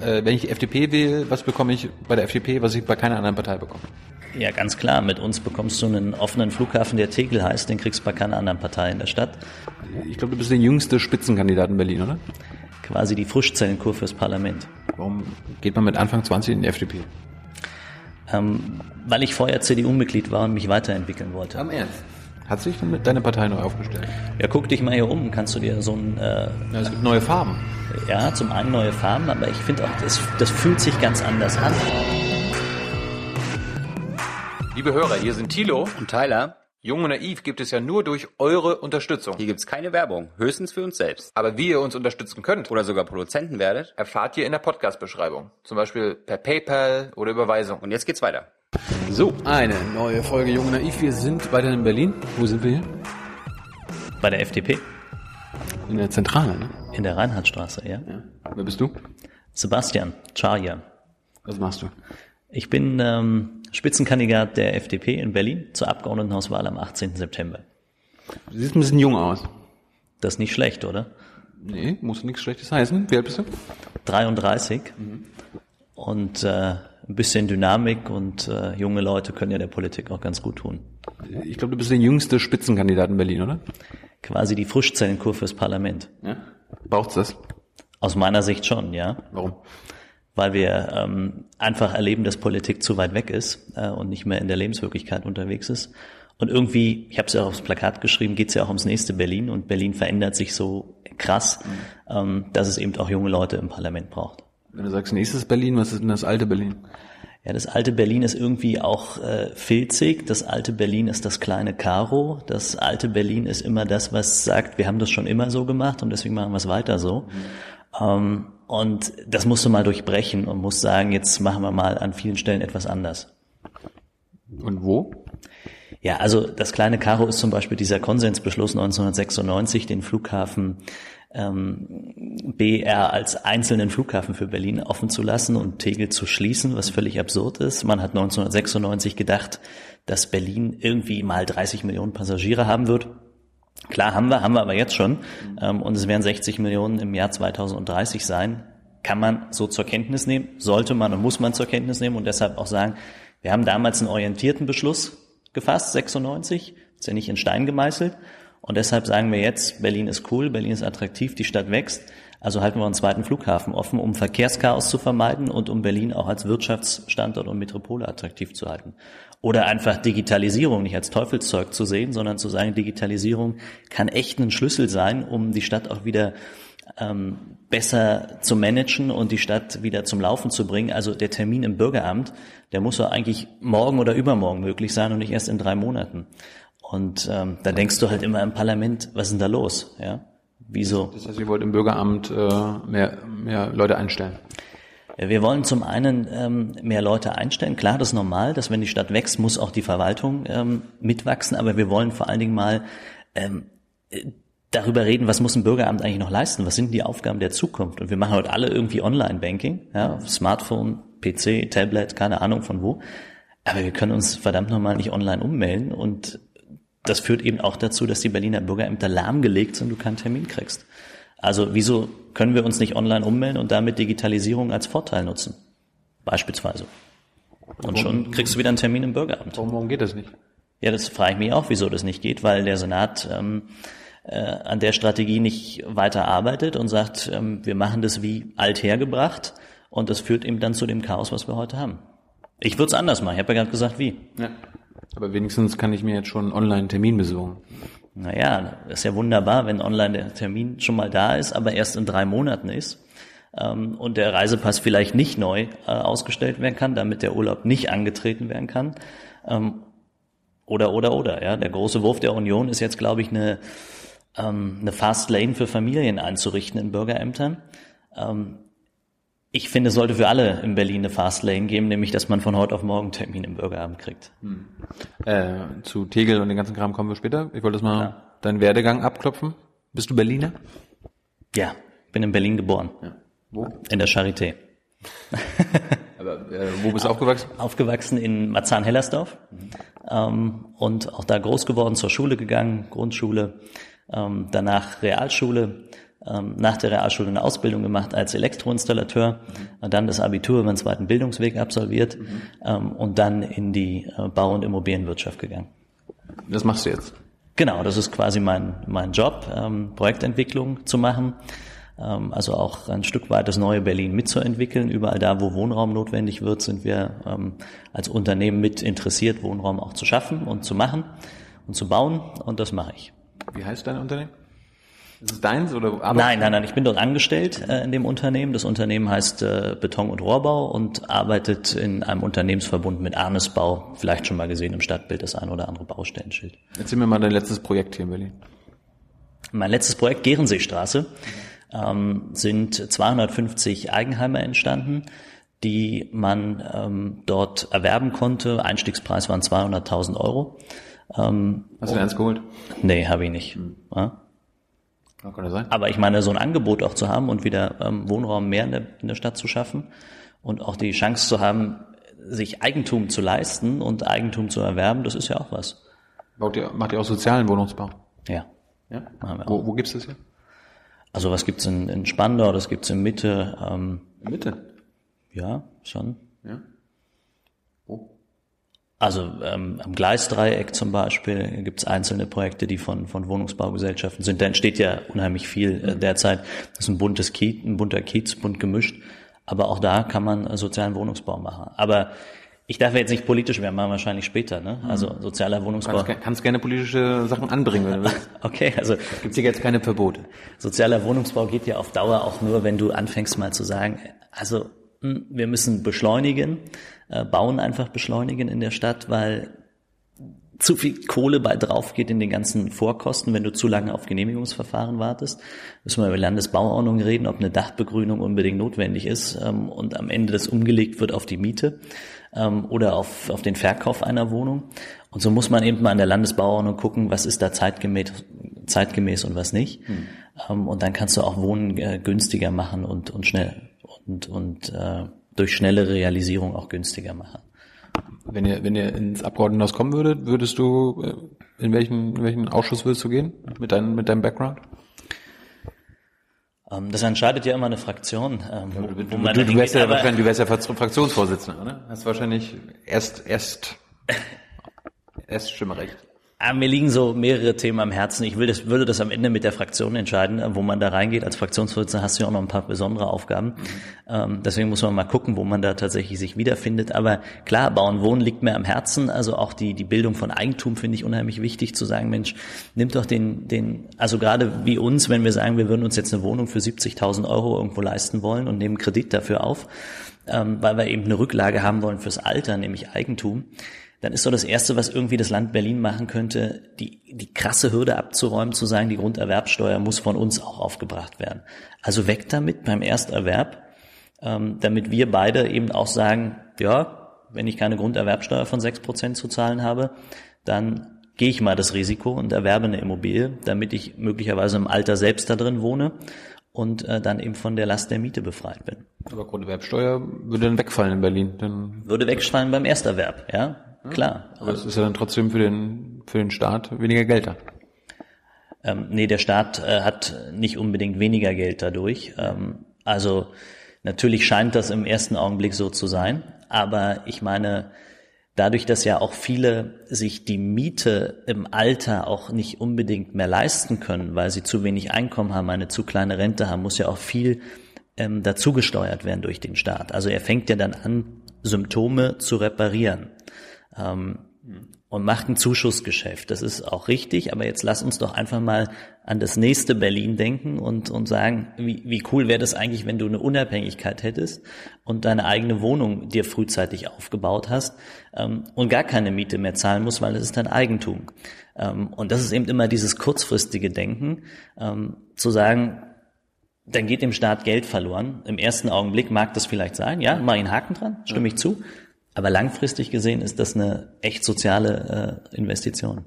Äh, wenn ich die FDP wähle, was bekomme ich bei der FDP, was ich bei keiner anderen Partei bekomme? Ja, ganz klar. Mit uns bekommst du einen offenen Flughafen, der Tegel heißt. Den kriegst du bei keiner anderen Partei in der Stadt. Ich glaube, du bist der jüngste Spitzenkandidat in Berlin, oder? Quasi die Frischzellenkur fürs Parlament. Warum geht man mit Anfang 20 in die FDP? Ähm, weil ich vorher CDU-Mitglied war und mich weiterentwickeln wollte. Am Ernst? Hat sich damit deine Partei neu aufgestellt? Ja, guck dich mal hier um. Kannst du dir so ein... Äh, ja, es gibt neue Farben. Ja, zum einen neue Farben, aber ich finde auch, das, das fühlt sich ganz anders an. Liebe Hörer, hier sind Thilo und Tyler. Jung und Naiv gibt es ja nur durch eure Unterstützung. Hier gibt es keine Werbung, höchstens für uns selbst. Aber wie ihr uns unterstützen könnt oder sogar Produzenten werdet, erfahrt ihr in der Podcast-Beschreibung. Zum Beispiel per PayPal oder Überweisung. Und jetzt geht's weiter. So, eine neue Folge Jung und Naiv. Wir sind weiter in Berlin. Wo sind wir hier? Bei der FDP. In der Zentrale, ne? In der Reinhardtstraße, ja. ja. Wer bist du? Sebastian Charjan. Was machst du? Ich bin ähm, Spitzenkandidat der FDP in Berlin zur Abgeordnetenhauswahl am 18. September. Du siehst ein bisschen jung aus. Das ist nicht schlecht, oder? Nee, muss nichts Schlechtes heißen. Wie alt bist du? 33. Mhm. Und äh, ein bisschen Dynamik und äh, junge Leute können ja der Politik auch ganz gut tun. Ich glaube, du bist der jüngste Spitzenkandidat in Berlin, oder? Quasi die Frischzellenkur fürs Parlament. Ja? Braucht's das? Aus meiner Sicht schon, ja. Warum? weil wir ähm, einfach erleben, dass Politik zu weit weg ist äh, und nicht mehr in der Lebenswirklichkeit unterwegs ist. Und irgendwie, ich habe es ja auch aufs Plakat geschrieben, geht es ja auch ums nächste Berlin und Berlin verändert sich so krass, mhm. ähm, dass es eben auch junge Leute im Parlament braucht. Wenn du sagst nächstes Berlin, was ist denn das alte Berlin? Ja, das alte Berlin ist irgendwie auch äh, filzig. Das alte Berlin ist das kleine Karo. Das alte Berlin ist immer das, was sagt, wir haben das schon immer so gemacht und deswegen machen wir es weiter so. Mhm. Ähm, und das musst du mal durchbrechen und musst sagen, jetzt machen wir mal an vielen Stellen etwas anders. Und wo? Ja, also das kleine Karo ist zum Beispiel dieser Konsensbeschluss 1996, den Flughafen ähm, BR als einzelnen Flughafen für Berlin offen zu lassen und Tegel zu schließen, was völlig absurd ist. Man hat 1996 gedacht, dass Berlin irgendwie mal 30 Millionen Passagiere haben wird. Klar haben wir, haben wir aber jetzt schon. Ähm, und es werden 60 Millionen im Jahr 2030 sein. Kann man so zur Kenntnis nehmen, sollte man und muss man zur Kenntnis nehmen und deshalb auch sagen, wir haben damals einen orientierten Beschluss gefasst, 96, ist ja nicht in Stein gemeißelt. Und deshalb sagen wir jetzt, Berlin ist cool, Berlin ist attraktiv, die Stadt wächst. Also halten wir einen zweiten Flughafen offen, um Verkehrschaos zu vermeiden und um Berlin auch als Wirtschaftsstandort und Metropole attraktiv zu halten. Oder einfach Digitalisierung nicht als Teufelszeug zu sehen, sondern zu sagen, Digitalisierung kann echt ein Schlüssel sein, um die Stadt auch wieder ähm, besser zu managen und die Stadt wieder zum Laufen zu bringen. Also der Termin im Bürgeramt, der muss ja eigentlich morgen oder übermorgen möglich sein und nicht erst in drei Monaten. Und ähm, da denkst du halt immer im Parlament, was ist denn da los? Ja, wieso? Das heißt, ihr wollt im Bürgeramt äh, mehr, mehr Leute einstellen? Wir wollen zum einen ähm, mehr Leute einstellen. Klar, das ist normal, dass wenn die Stadt wächst, muss auch die Verwaltung ähm, mitwachsen. Aber wir wollen vor allen Dingen mal ähm, darüber reden, was muss ein Bürgeramt eigentlich noch leisten? Was sind die Aufgaben der Zukunft? Und wir machen heute alle irgendwie Online-Banking, ja, Smartphone, PC, Tablet, keine Ahnung von wo. Aber wir können uns verdammt nochmal nicht online ummelden und das führt eben auch dazu, dass die Berliner Bürgerämter lahmgelegt sind und du keinen Termin kriegst. Also wieso können wir uns nicht online ummelden und damit Digitalisierung als Vorteil nutzen? Beispielsweise. Und schon kriegst du wieder einen Termin im Bürgeramt. Warum, warum geht das nicht? Ja, das frage ich mich auch, wieso das nicht geht, weil der Senat ähm, äh, an der Strategie nicht weiter arbeitet und sagt, ähm, wir machen das wie althergebracht und das führt eben dann zu dem Chaos, was wir heute haben. Ich würde es anders machen. Ich habe ja gerade gesagt, wie. Ja. Aber wenigstens kann ich mir jetzt schon einen Online-Termin besuchen. Naja, ist ja wunderbar, wenn online der Termin schon mal da ist, aber erst in drei Monaten ist ähm, und der Reisepass vielleicht nicht neu äh, ausgestellt werden kann, damit der Urlaub nicht angetreten werden kann. Ähm, oder, oder, oder. Ja, Der große Wurf der Union ist jetzt, glaube ich, eine, ähm, eine Fast Lane für Familien einzurichten in Bürgerämtern. Ich finde, es sollte für alle in Berlin eine Fastlane geben, nämlich, dass man von heute auf morgen Termin im Bürgeramt kriegt. Hm. Äh, zu Tegel und den ganzen Kram kommen wir später. Ich wollte das mal ja. deinen Werdegang abklopfen. Bist du Berliner? Ja, bin in Berlin geboren. Ja. Wo? In der Charité. Aber äh, wo bist du aufgewachsen? Aufgewachsen in Marzahn-Hellersdorf mhm. ähm, und auch da groß geworden, zur Schule gegangen, Grundschule, ähm, danach Realschule, ähm, nach der Realschule eine Ausbildung gemacht als Elektroinstallateur, mhm. dann das Abitur über einen zweiten Bildungsweg absolviert mhm. ähm, und dann in die äh, Bau- und Immobilienwirtschaft gegangen. Das machst du jetzt? Genau, das ist quasi mein, mein Job, ähm, Projektentwicklung zu machen. Ähm, also auch ein Stück weit das neue Berlin mitzuentwickeln. Überall da, wo Wohnraum notwendig wird, sind wir ähm, als Unternehmen mit interessiert, Wohnraum auch zu schaffen und zu machen und zu bauen. Und das mache ich. Wie heißt dein Unternehmen? Ist es deins oder Nein, nein, nein, ich bin dort angestellt äh, in dem Unternehmen. Das Unternehmen heißt äh, Beton und Rohrbau und arbeitet in einem Unternehmensverbund mit Arnesbau. Vielleicht schon mal gesehen im Stadtbild das ein oder andere Baustellenschild. Erzähl mir mal dein letztes Projekt hier in Berlin. Mein letztes Projekt, Gerenseestraße, ähm, sind 250 Eigenheime entstanden, die man ähm, dort erwerben konnte. Einstiegspreis waren 200.000 Euro. Ähm, Hast du denn eins geholt? Nee, habe ich nicht. Hm. Ja? Kann sein. Aber ich meine, so ein Angebot auch zu haben und wieder ähm, Wohnraum mehr in der, in der Stadt zu schaffen und auch die Chance zu haben, sich Eigentum zu leisten und Eigentum zu erwerben, das ist ja auch was. Baut ihr, macht ihr auch sozialen Wohnungsbau? Ja. ja? Machen wir auch. Wo, wo gibt's das hier? Also was gibt's in, in Spandau, das gibt's in Mitte. Ähm, Mitte? Ja, schon. Ja. Also ähm, am Gleisdreieck zum Beispiel gibt es einzelne Projekte, die von, von Wohnungsbaugesellschaften sind. Da entsteht ja unheimlich viel äh, derzeit. Das ist ein buntes Kiez, ein bunter Kiez, bunt gemischt. Aber auch da kann man äh, sozialen Wohnungsbau machen. Aber ich darf jetzt nicht politisch werden, machen wir wahrscheinlich später. Ne? Also mhm. sozialer Wohnungsbau. Du kannst, gerne politische Sachen anbringen, wenn du willst. Okay, also gibt's hier jetzt keine Verbote. Sozialer Wohnungsbau geht ja auf Dauer auch nur, wenn du anfängst mal zu sagen, also hm, wir müssen beschleunigen äh, Bauen einfach beschleunigen in der Stadt, weil zu viel Kohle bei drauf geht in den ganzen Vorkosten, wenn du zu lange auf Genehmigungsverfahren wartest. Müssen wir über Landesbauordnung reden, ob eine Dachbegrünung unbedingt notwendig ist ähm, und am Ende das umgelegt wird auf die Miete ähm, oder auf, auf den Verkauf einer Wohnung. Und so muss man eben mal an der Landesbauordnung gucken, was ist da zeitgemäß, zeitgemäß und was nicht. Hm. Ähm, und dann kannst du auch Wohnen äh, günstiger machen und, und schnell und, und äh, durch schnelle Realisierung auch günstiger machen. Wenn ihr, wenn ihr ins Abgeordnetenhaus kommen würdet, würdest du, äh, in welchen, in welchen Ausschuss würdest du gehen? Mit deinem, mit deinem Background? Ähm, das entscheidet ja immer eine Fraktion. Ähm, ja, du, du, du, du, wärst ja du wärst ja Fraktionsvorsitzender, oder? Hast wahrscheinlich erst, erst, erst Stimmrecht. Ah, mir liegen so mehrere Themen am Herzen. Ich will das, würde das am Ende mit der Fraktion entscheiden, wo man da reingeht. Als Fraktionsvorsitzender hast du ja auch noch ein paar besondere Aufgaben. Ähm, deswegen muss man mal gucken, wo man da tatsächlich sich wiederfindet. Aber klar, Bauen, Wohnen liegt mir am Herzen. Also auch die, die Bildung von Eigentum finde ich unheimlich wichtig zu sagen, Mensch, nimm doch den, den, also gerade wie uns, wenn wir sagen, wir würden uns jetzt eine Wohnung für 70.000 Euro irgendwo leisten wollen und nehmen Kredit dafür auf, ähm, weil wir eben eine Rücklage haben wollen fürs Alter, nämlich Eigentum dann ist so das Erste, was irgendwie das Land Berlin machen könnte, die, die krasse Hürde abzuräumen, zu sagen, die Grunderwerbsteuer muss von uns auch aufgebracht werden. Also weg damit beim Ersterwerb, ähm, damit wir beide eben auch sagen, ja, wenn ich keine Grunderwerbsteuer von sechs Prozent zu zahlen habe, dann gehe ich mal das Risiko und erwerbe eine Immobilie, damit ich möglicherweise im Alter selbst da drin wohne und äh, dann eben von der Last der Miete befreit bin. Aber Grunderwerbsteuer würde dann wegfallen in Berlin. Dann würde wegfallen beim Ersterwerb, ja. Klar. Aber es ist ja dann trotzdem für den, für den Staat weniger Geld da. Ähm, nee, der Staat äh, hat nicht unbedingt weniger Geld dadurch. Ähm, also natürlich scheint das im ersten Augenblick so zu sein, aber ich meine, dadurch, dass ja auch viele sich die Miete im Alter auch nicht unbedingt mehr leisten können, weil sie zu wenig Einkommen haben, eine zu kleine Rente haben, muss ja auch viel ähm, dazugesteuert werden durch den Staat. Also er fängt ja dann an, Symptome zu reparieren ähm, und macht ein Zuschussgeschäft. Das ist auch richtig, aber jetzt lass uns doch einfach mal an das nächste Berlin denken und, und sagen, wie, wie cool wäre das eigentlich, wenn du eine Unabhängigkeit hättest und deine eigene Wohnung dir frühzeitig aufgebaut hast ähm, und gar keine Miete mehr zahlen musst, weil es ist dein Eigentum. Ähm, und das ist eben immer dieses kurzfristige Denken, ähm, zu sagen, dann geht dem Staat Geld verloren. Im ersten Augenblick mag das vielleicht sein, ja, mach einen Haken dran, stimme ich zu. Aber langfristig gesehen ist das eine echt soziale äh, Investition.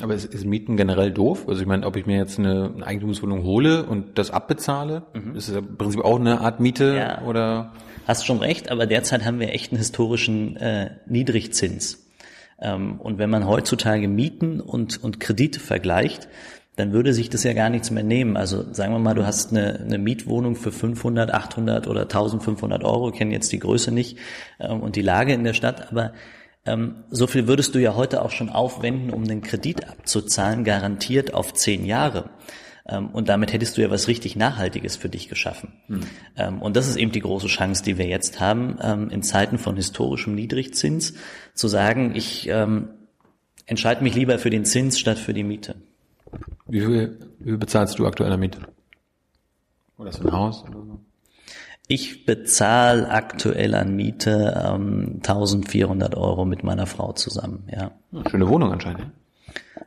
Aber ist, ist Mieten generell doof? Also ich meine, ob ich mir jetzt eine, eine Eigentumswohnung hole und das abbezahle, mhm. ist das im Prinzip auch eine Art Miete ja. oder? Hast schon recht, aber derzeit haben wir echt einen historischen äh, Niedrigzins. Ähm, und wenn man heutzutage Mieten und, und Kredite vergleicht, dann würde sich das ja gar nichts mehr nehmen. Also sagen wir mal, du hast eine, eine Mietwohnung für 500, 800 oder 1500 Euro, kennen jetzt die Größe nicht ähm, und die Lage in der Stadt, aber ähm, so viel würdest du ja heute auch schon aufwenden, um den Kredit abzuzahlen, garantiert auf zehn Jahre. Ähm, und damit hättest du ja was richtig Nachhaltiges für dich geschaffen. Hm. Ähm, und das ist eben die große Chance, die wir jetzt haben, ähm, in Zeiten von historischem Niedrigzins zu sagen, ich ähm, entscheide mich lieber für den Zins statt für die Miete. Wie viel, wie viel bezahlst du aktuell an Miete? Oder ist ein Haus? Ich bezahle aktuell an Miete ähm, 1400 Euro mit meiner Frau zusammen, ja. Schöne Wohnung anscheinend.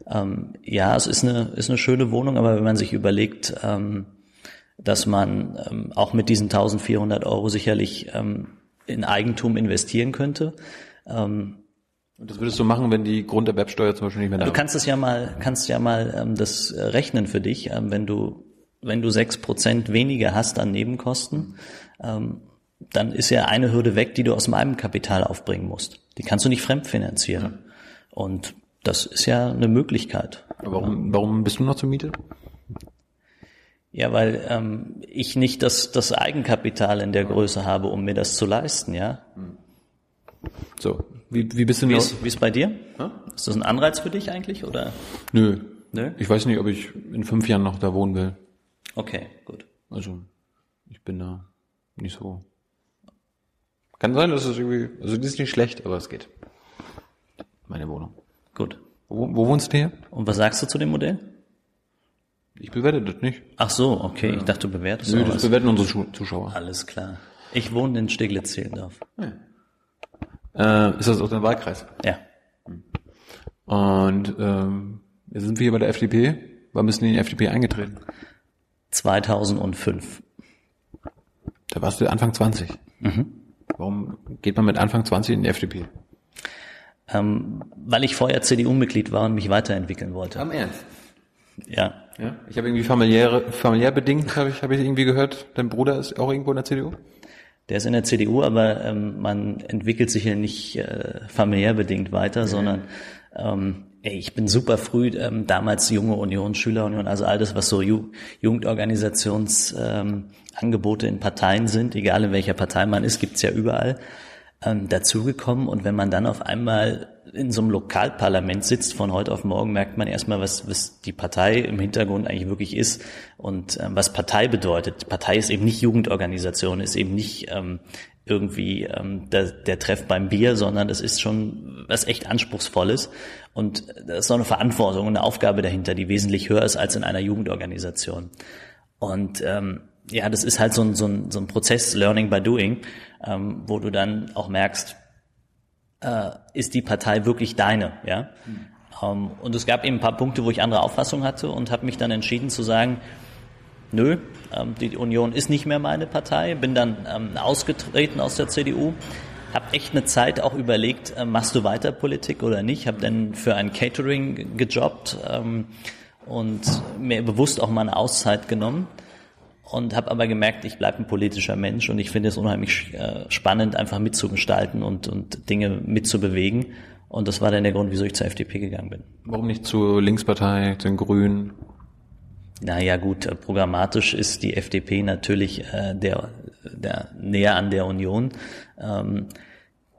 Ähm, ja, es ist eine, ist eine schöne Wohnung, aber wenn man sich überlegt, ähm, dass man ähm, auch mit diesen 1400 Euro sicherlich ähm, in Eigentum investieren könnte, ähm, und das würdest du machen, wenn die Grunderwerbsteuer zum Beispiel nicht mehr da ist? Du kannst es ja mal, kannst ja mal ähm, das äh, rechnen für dich, ähm, wenn du wenn du sechs Prozent weniger hast an Nebenkosten, ähm, dann ist ja eine Hürde weg, die du aus meinem Kapital aufbringen musst. Die kannst du nicht fremdfinanzieren. Ja. Und das ist ja eine Möglichkeit. Warum, warum bist du noch zur Miete? Ja, weil ähm, ich nicht das, das Eigenkapital in der Größe habe, um mir das zu leisten, ja. So, wie, wie bist du wie ist, wie ist bei dir? Hm? Ist das ein Anreiz für dich eigentlich oder? Nö. Nö. Ich weiß nicht, ob ich in fünf Jahren noch da wohnen will. Okay, gut. Also ich bin da nicht so. Kann sein, dass es irgendwie, also die ist nicht schlecht, aber es geht. Meine Wohnung. Gut. Wo, wo wohnst du hier? Und was sagst du zu dem Modell? Ich bewerte das nicht. Ach so, okay. Ja. Ich dachte, du bewertest Nö, das was. bewerten unsere Zuschauer. Alles klar. Ich wohne in Steglitz-Zehlendorf. Ja. Äh, ist das auch dein Wahlkreis? Ja. Und ähm, jetzt sind wir hier bei der FDP. Wann bist du in die FDP eingetreten? 2005. Da warst du Anfang 20. Mhm. Warum geht man mit Anfang 20 in die FDP? Ähm, weil ich vorher CDU-Mitglied war und mich weiterentwickeln wollte. Am Ernst? Ja. ja. Ich habe irgendwie familiäre, familiär bedingt, habe ich, hab ich irgendwie gehört. Dein Bruder ist auch irgendwo in der CDU? Der ist in der CDU, aber ähm, man entwickelt sich ja nicht äh, familiär bedingt weiter, mhm. sondern ähm, ey, ich bin super früh, ähm, damals junge Union, Schülerunion, also alles, was so Ju Jugendorganisationsangebote ähm, in Parteien sind, egal in welcher Partei man ist, gibt's ja überall, ähm, dazugekommen. Und wenn man dann auf einmal in so einem Lokalparlament sitzt, von heute auf morgen merkt man erstmal, was, was die Partei im Hintergrund eigentlich wirklich ist und ähm, was Partei bedeutet. Partei ist eben nicht Jugendorganisation, ist eben nicht ähm, irgendwie ähm, der, der Treff beim Bier, sondern es ist schon was echt Anspruchsvolles. Und da ist auch eine Verantwortung und eine Aufgabe dahinter, die wesentlich höher ist als in einer Jugendorganisation. Und ähm, ja, das ist halt so ein, so ein, so ein Prozess, Learning by Doing, ähm, wo du dann auch merkst, äh, ist die Partei wirklich deine, ja? Mhm. Ähm, und es gab eben ein paar Punkte, wo ich andere Auffassung hatte und habe mich dann entschieden zu sagen, nö, ähm, die Union ist nicht mehr meine Partei, bin dann ähm, ausgetreten aus der CDU, habe echt eine Zeit auch überlegt, äh, machst du weiter Politik oder nicht, habe dann für ein Catering gejobbt ähm, und mir bewusst auch mal eine Auszeit genommen und habe aber gemerkt, ich bleibe ein politischer Mensch und ich finde es unheimlich äh, spannend, einfach mitzugestalten und, und Dinge mitzubewegen. Und das war dann der Grund, wieso ich zur FDP gegangen bin. Warum nicht zur Linkspartei, zu den Grünen? Naja gut, äh, programmatisch ist die FDP natürlich äh, der, der näher an der Union ähm,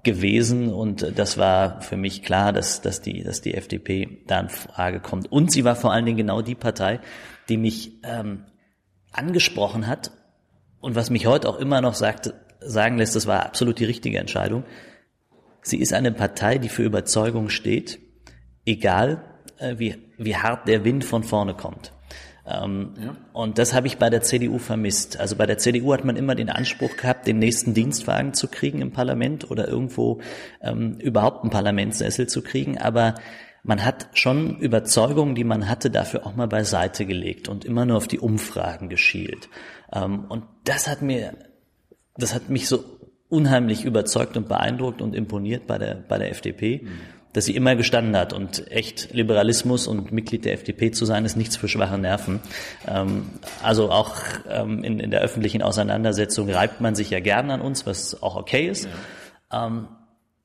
gewesen und das war für mich klar, dass, dass, die, dass die FDP da in Frage kommt. Und sie war vor allen Dingen genau die Partei, die mich ähm, angesprochen hat und was mich heute auch immer noch sagt, sagen lässt, das war absolut die richtige Entscheidung. Sie ist eine Partei, die für Überzeugung steht, egal äh, wie, wie hart der Wind von vorne kommt. Ähm, ja. Und das habe ich bei der CDU vermisst. Also bei der CDU hat man immer den Anspruch gehabt, den nächsten Dienstwagen zu kriegen im Parlament oder irgendwo ähm, überhaupt einen Parlamentssessel zu kriegen. Aber man hat schon Überzeugungen, die man hatte, dafür auch mal beiseite gelegt und immer nur auf die Umfragen geschielt. Ähm, und das hat mir, das hat mich so unheimlich überzeugt und beeindruckt und imponiert bei der, bei der FDP. Mhm dass sie immer gestanden hat. Und echt Liberalismus und Mitglied der FDP zu sein, ist nichts für schwache Nerven. Ähm, also auch ähm, in, in der öffentlichen Auseinandersetzung reibt man sich ja gern an uns, was auch okay ist. Ja.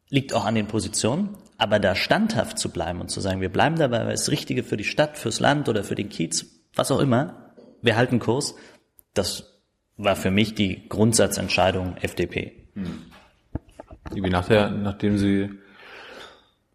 Liegt auch an den Positionen, aber da standhaft zu bleiben und zu sagen, wir bleiben dabei, weil es das Richtige für die Stadt, fürs Land oder für den Kiez, was auch immer, wir halten Kurs, das war für mich die Grundsatzentscheidung FDP. Hm. Wie nach der, nachdem Sie,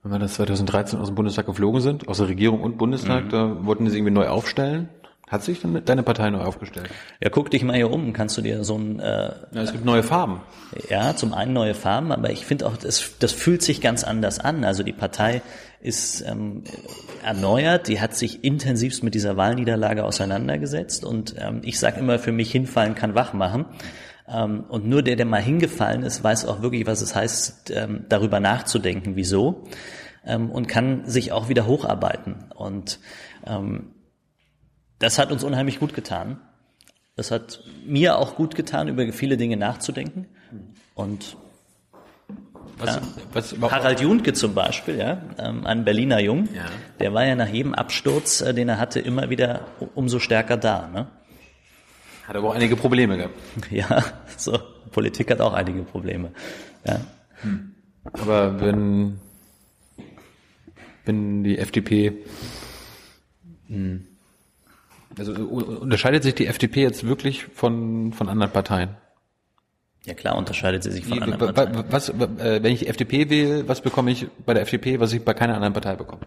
wenn wir das 2013 aus dem Bundestag geflogen sind, aus der Regierung und Bundestag, mhm. da wollten Sie irgendwie neu aufstellen. Hat sich dann deine Partei neu aufgestellt? Ja, guck dich mal hier um. Kannst du dir so ein... Äh, ja, es gibt neue Farben. Ja, zum einen neue Farben, aber ich finde auch, das, das fühlt sich ganz anders an. Also die Partei ist ähm, erneuert, die hat sich intensivst mit dieser Wahlniederlage auseinandergesetzt und ähm, ich sage immer, für mich hinfallen kann wach machen. Ähm, und nur der, der mal hingefallen ist, weiß auch wirklich, was es heißt, ähm, darüber nachzudenken, wieso, ähm, und kann sich auch wieder hocharbeiten. Und ähm, das hat uns unheimlich gut getan. Das hat mir auch gut getan, über viele Dinge nachzudenken. Und was, ja, was, Harald Juntke zum Beispiel, ja, ähm, ein Berliner Jung, ja. der war ja nach jedem Absturz, äh, den er hatte, immer wieder umso stärker da. Ne? Hat aber auch einige Probleme gehabt. Ja, so Politik hat auch einige Probleme. Ja. Hm. Aber wenn wenn die FDP hm, also unterscheidet sich die FDP jetzt wirklich von, von anderen Parteien? Ja klar, unterscheidet sie sich von anderen Parteien. Was, äh, wenn ich die FDP wähle, was bekomme ich bei der FDP, was ich bei keiner anderen Partei bekomme?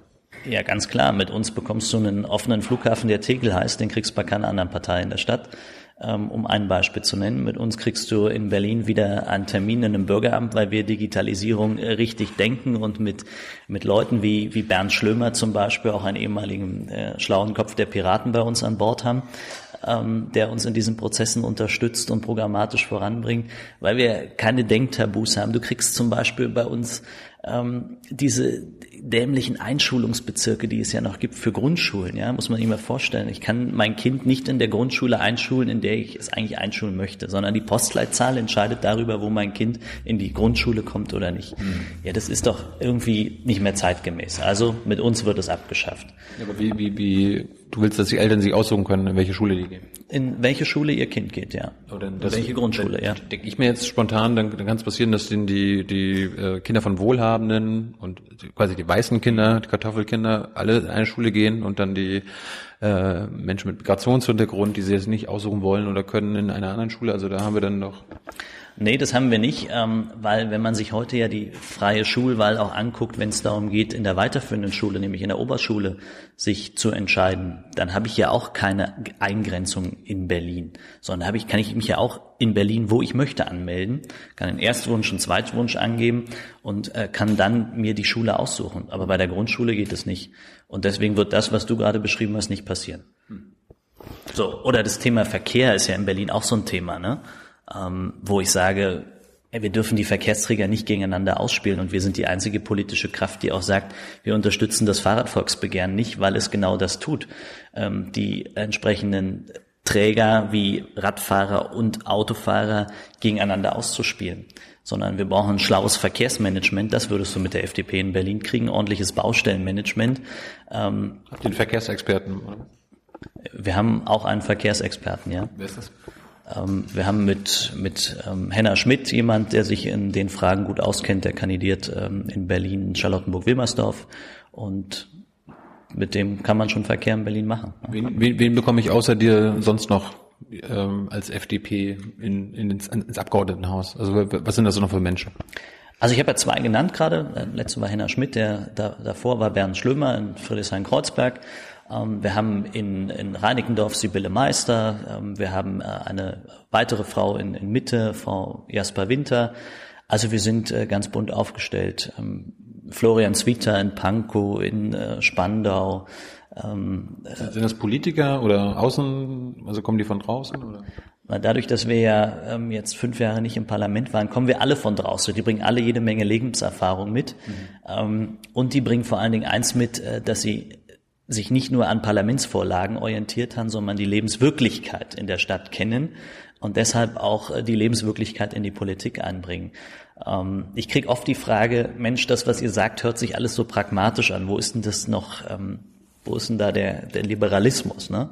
Ja, ganz klar. Mit uns bekommst du einen offenen Flughafen, der Tegel heißt, den kriegst du bei keiner anderen Partei in der Stadt. Ähm, um ein Beispiel zu nennen. Mit uns kriegst du in Berlin wieder einen Termin in einem Bürgeramt, weil wir Digitalisierung äh, richtig denken und mit, mit Leuten wie, wie Bernd Schlömer zum Beispiel, auch einen ehemaligen äh, schlauen Kopf der Piraten bei uns an Bord haben, ähm, der uns in diesen Prozessen unterstützt und programmatisch voranbringt, weil wir keine Denktabus haben. Du kriegst zum Beispiel bei uns ähm, diese dämlichen Einschulungsbezirke, die es ja noch gibt für Grundschulen, ja, muss man sich mal vorstellen. Ich kann mein Kind nicht in der Grundschule einschulen, in der ich es eigentlich einschulen möchte, sondern die Postleitzahl entscheidet darüber, wo mein Kind in die Grundschule kommt oder nicht. Mhm. Ja, das ist doch irgendwie nicht mehr zeitgemäß. Also mit uns wird es abgeschafft. Ja, aber wie, wie, wie, du willst, dass die Eltern sich aussuchen können, in welche Schule die gehen? In welche Schule ihr Kind geht, ja. Oder das, welche Grundschule, ja. Denke ich mir jetzt spontan, dann, dann kann es passieren, dass die, die, die äh, Kinder von Wohlhabenden und quasi die weißen Kinder, die Kartoffelkinder, alle in eine Schule gehen und dann die äh, Menschen mit Migrationshintergrund, die sie jetzt nicht aussuchen wollen oder können in einer anderen Schule. Also da haben wir dann noch Nee, das haben wir nicht, ähm, weil wenn man sich heute ja die freie Schulwahl auch anguckt, wenn es darum geht, in der weiterführenden Schule, nämlich in der Oberschule, sich zu entscheiden, dann habe ich ja auch keine Eingrenzung in Berlin, sondern habe ich, kann ich mich ja auch in Berlin, wo ich möchte, anmelden, kann einen Erstwunsch, einen Zweitwunsch angeben und äh, kann dann mir die Schule aussuchen. Aber bei der Grundschule geht es nicht. Und deswegen wird das, was du gerade beschrieben hast, nicht passieren. So, oder das Thema Verkehr ist ja in Berlin auch so ein Thema, ne? Ähm, wo ich sage, wir dürfen die Verkehrsträger nicht gegeneinander ausspielen und wir sind die einzige politische Kraft, die auch sagt, wir unterstützen das Fahrradvolksbegehren nicht, weil es genau das tut. Ähm, die entsprechenden Träger wie Radfahrer und Autofahrer gegeneinander auszuspielen, sondern wir brauchen ein schlaues Verkehrsmanagement. Das würdest du mit der FDP in Berlin kriegen, ordentliches Baustellenmanagement. Ähm, Habt ihr einen Verkehrsexperten? Wir haben auch einen Verkehrsexperten, ja. Wer ist das? Ähm, wir haben mit, mit ähm, Henna Schmidt jemand, der sich in den Fragen gut auskennt, der kandidiert ähm, in Berlin, Charlottenburg-Wilmersdorf und mit dem kann man schon Verkehr in Berlin machen. Wen, wen, wen bekomme ich außer dir sonst noch ähm, als FDP in, in ins, ins Abgeordnetenhaus? Also was sind das so noch für Menschen? Also ich habe ja zwei genannt gerade. Letzte war Henna Schmidt, der da, davor war Bernd Schlömer in Friedrichshain-Kreuzberg. Ähm, wir haben in, in Reinickendorf Sibylle Meister. Ähm, wir haben äh, eine weitere Frau in, in Mitte, Frau Jasper Winter. Also wir sind äh, ganz bunt aufgestellt. Ähm, Florian Zwieter in Pankow, in äh, Spandau. Sind das Politiker oder außen, also kommen die von draußen? Oder? Dadurch, dass wir ja jetzt fünf Jahre nicht im Parlament waren, kommen wir alle von draußen. Die bringen alle jede Menge Lebenserfahrung mit. Mhm. und die bringen vor allen Dingen eins mit, dass sie sich nicht nur an Parlamentsvorlagen orientiert haben, sondern die Lebenswirklichkeit in der Stadt kennen und deshalb auch äh, die Lebenswirklichkeit in die Politik einbringen. Ähm, ich kriege oft die Frage, Mensch, das, was ihr sagt, hört sich alles so pragmatisch an. Wo ist denn das noch, ähm, wo ist denn da der, der Liberalismus? Ne?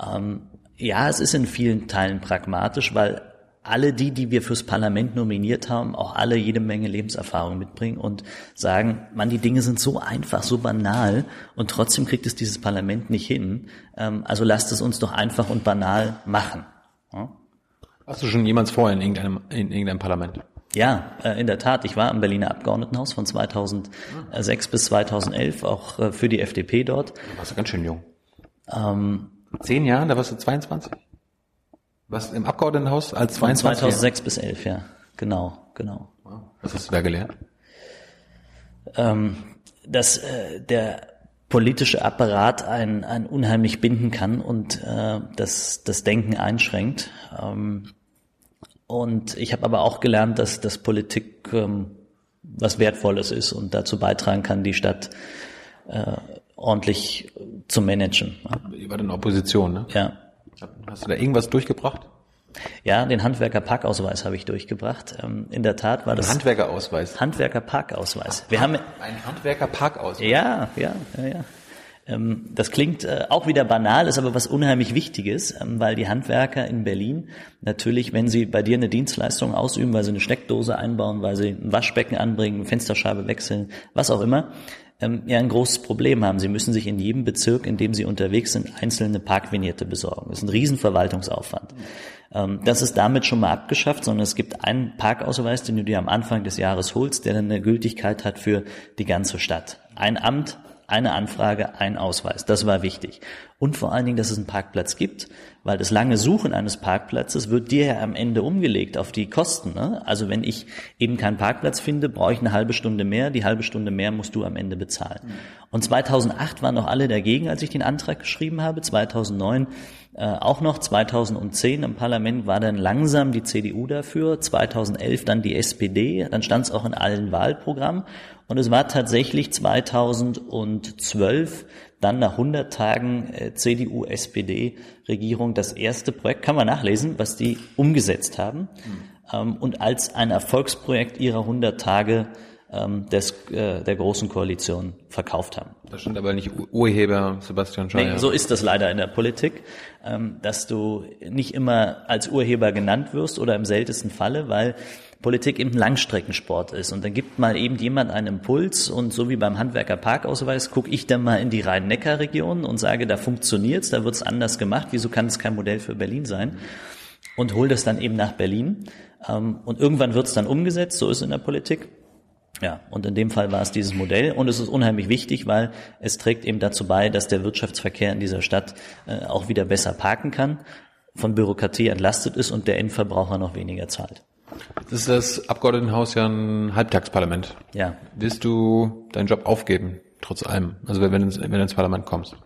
Mhm. ja, es ist in vielen Teilen pragmatisch, weil alle die, die wir fürs Parlament nominiert haben, auch alle jede Menge Lebenserfahrung mitbringen und sagen, man, die Dinge sind so einfach, so banal und trotzdem kriegt es dieses Parlament nicht hin. Ähm, also lasst es uns doch einfach und banal machen. Hast du schon jemals vorher in irgendeinem, in irgendeinem Parlament? Ja, äh, in der Tat. Ich war im Berliner Abgeordnetenhaus von 2006 bis 2011, auch äh, für die FDP dort. Du warst du ganz schön jung. Ähm, Zehn Jahren, da warst du 22? Was im Abgeordnetenhaus als 22? 2006 bis 11, ja. Genau, genau. Was hast du da gelernt? Ähm, dass äh, der politische Apparat einen, einen unheimlich binden kann und äh, das, das Denken einschränkt. Ähm, und ich habe aber auch gelernt, dass, dass Politik ähm, was Wertvolles ist und dazu beitragen kann, die Stadt äh, ordentlich zu managen. Ihr war in Opposition, ne? Ja. Hast du da irgendwas durchgebracht? Ja, den Handwerker-Parkausweis habe ich durchgebracht. Ähm, in der Tat war das Handwerkerausweis. Handwerker-Parkausweis. Wir haben ein Handwerker-Parkausweis. Ja, ja, ja, ja. Ähm, das klingt äh, auch wieder banal, ist aber was unheimlich Wichtiges, ähm, weil die Handwerker in Berlin natürlich, wenn sie bei dir eine Dienstleistung ausüben, weil sie eine Steckdose einbauen, weil sie ein Waschbecken anbringen, eine Fensterscheibe wechseln, was auch immer, ähm, ja ein großes Problem haben. Sie müssen sich in jedem Bezirk, in dem sie unterwegs sind, einzelne Parkvignette besorgen. Das ist ein Riesenverwaltungsaufwand. Ähm, das ist damit schon mal abgeschafft, sondern es gibt einen Parkausweis, den du dir am Anfang des Jahres holst, der dann eine Gültigkeit hat für die ganze Stadt. Ein Amt eine Anfrage, ein Ausweis. Das war wichtig. Und vor allen Dingen, dass es einen Parkplatz gibt, weil das lange Suchen eines Parkplatzes wird dir ja am Ende umgelegt auf die Kosten. Ne? Also wenn ich eben keinen Parkplatz finde, brauche ich eine halbe Stunde mehr. Die halbe Stunde mehr musst du am Ende bezahlen. Und 2008 waren noch alle dagegen, als ich den Antrag geschrieben habe. 2009 äh, auch noch. 2010 im Parlament war dann langsam die CDU dafür. 2011 dann die SPD. Dann stand es auch in allen Wahlprogrammen. Und es war tatsächlich 2012 dann nach 100 Tagen äh, CDU-SPD-Regierung das erste Projekt, kann man nachlesen, was die umgesetzt haben mhm. und als ein Erfolgsprojekt ihrer 100 Tage ähm, des, äh, der Großen Koalition verkauft haben. Da stand aber nicht Urheber Sebastian Scheuer. Nee, so ist das leider in der Politik, ähm, dass du nicht immer als Urheber genannt wirst oder im seltensten Falle, weil Politik eben Langstreckensport ist. Und dann gibt mal eben jemand einen Impuls und so wie beim Handwerker Parkausweis gucke ich dann mal in die Rhein-Neckar-Region und sage, da funktioniert's, da wird's anders gemacht, wieso kann es kein Modell für Berlin sein? Und hol das dann eben nach Berlin. Ähm, und irgendwann wird's dann umgesetzt, so ist es in der Politik. Ja, und in dem Fall war es dieses Modell und es ist unheimlich wichtig, weil es trägt eben dazu bei, dass der Wirtschaftsverkehr in dieser Stadt äh, auch wieder besser parken kann, von Bürokratie entlastet ist und der Endverbraucher noch weniger zahlt. Das ist das Abgeordnetenhaus ja ein Halbtagsparlament. Ja. Willst du deinen Job aufgeben, trotz allem? Also wenn, du, wenn du ins Parlament kommst?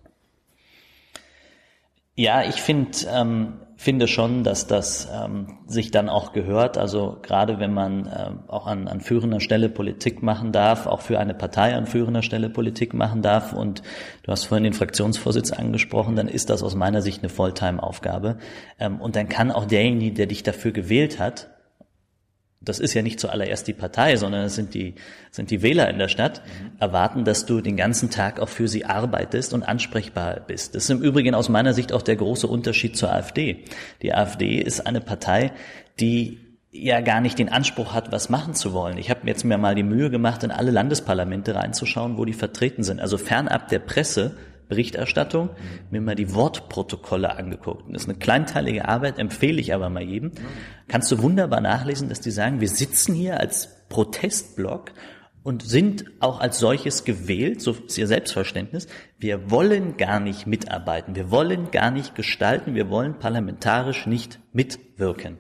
Ja, ich finde ähm, finde schon, dass das ähm, sich dann auch gehört. Also gerade wenn man äh, auch an, an führender Stelle Politik machen darf, auch für eine Partei an führender Stelle Politik machen darf und du hast vorhin den Fraktionsvorsitz angesprochen, dann ist das aus meiner Sicht eine Volltime-Aufgabe. Ähm, und dann kann auch derjenige, der dich dafür gewählt hat, das ist ja nicht zuallererst die Partei, sondern es sind die, sind die Wähler in der Stadt, erwarten, dass du den ganzen Tag auch für sie arbeitest und ansprechbar bist. Das ist im Übrigen aus meiner Sicht auch der große Unterschied zur AfD. Die AfD ist eine Partei, die ja gar nicht den Anspruch hat, was machen zu wollen. Ich habe mir jetzt mir mal die Mühe gemacht, in alle Landesparlamente reinzuschauen, wo die vertreten sind. Also fernab der Presse Berichterstattung, mir mal die Wortprotokolle angeguckt. Das ist eine kleinteilige Arbeit, empfehle ich aber mal jedem. Kannst du wunderbar nachlesen, dass die sagen, wir sitzen hier als Protestblock und sind auch als solches gewählt, so ist ihr Selbstverständnis. Wir wollen gar nicht mitarbeiten, wir wollen gar nicht gestalten, wir wollen parlamentarisch nicht mitwirken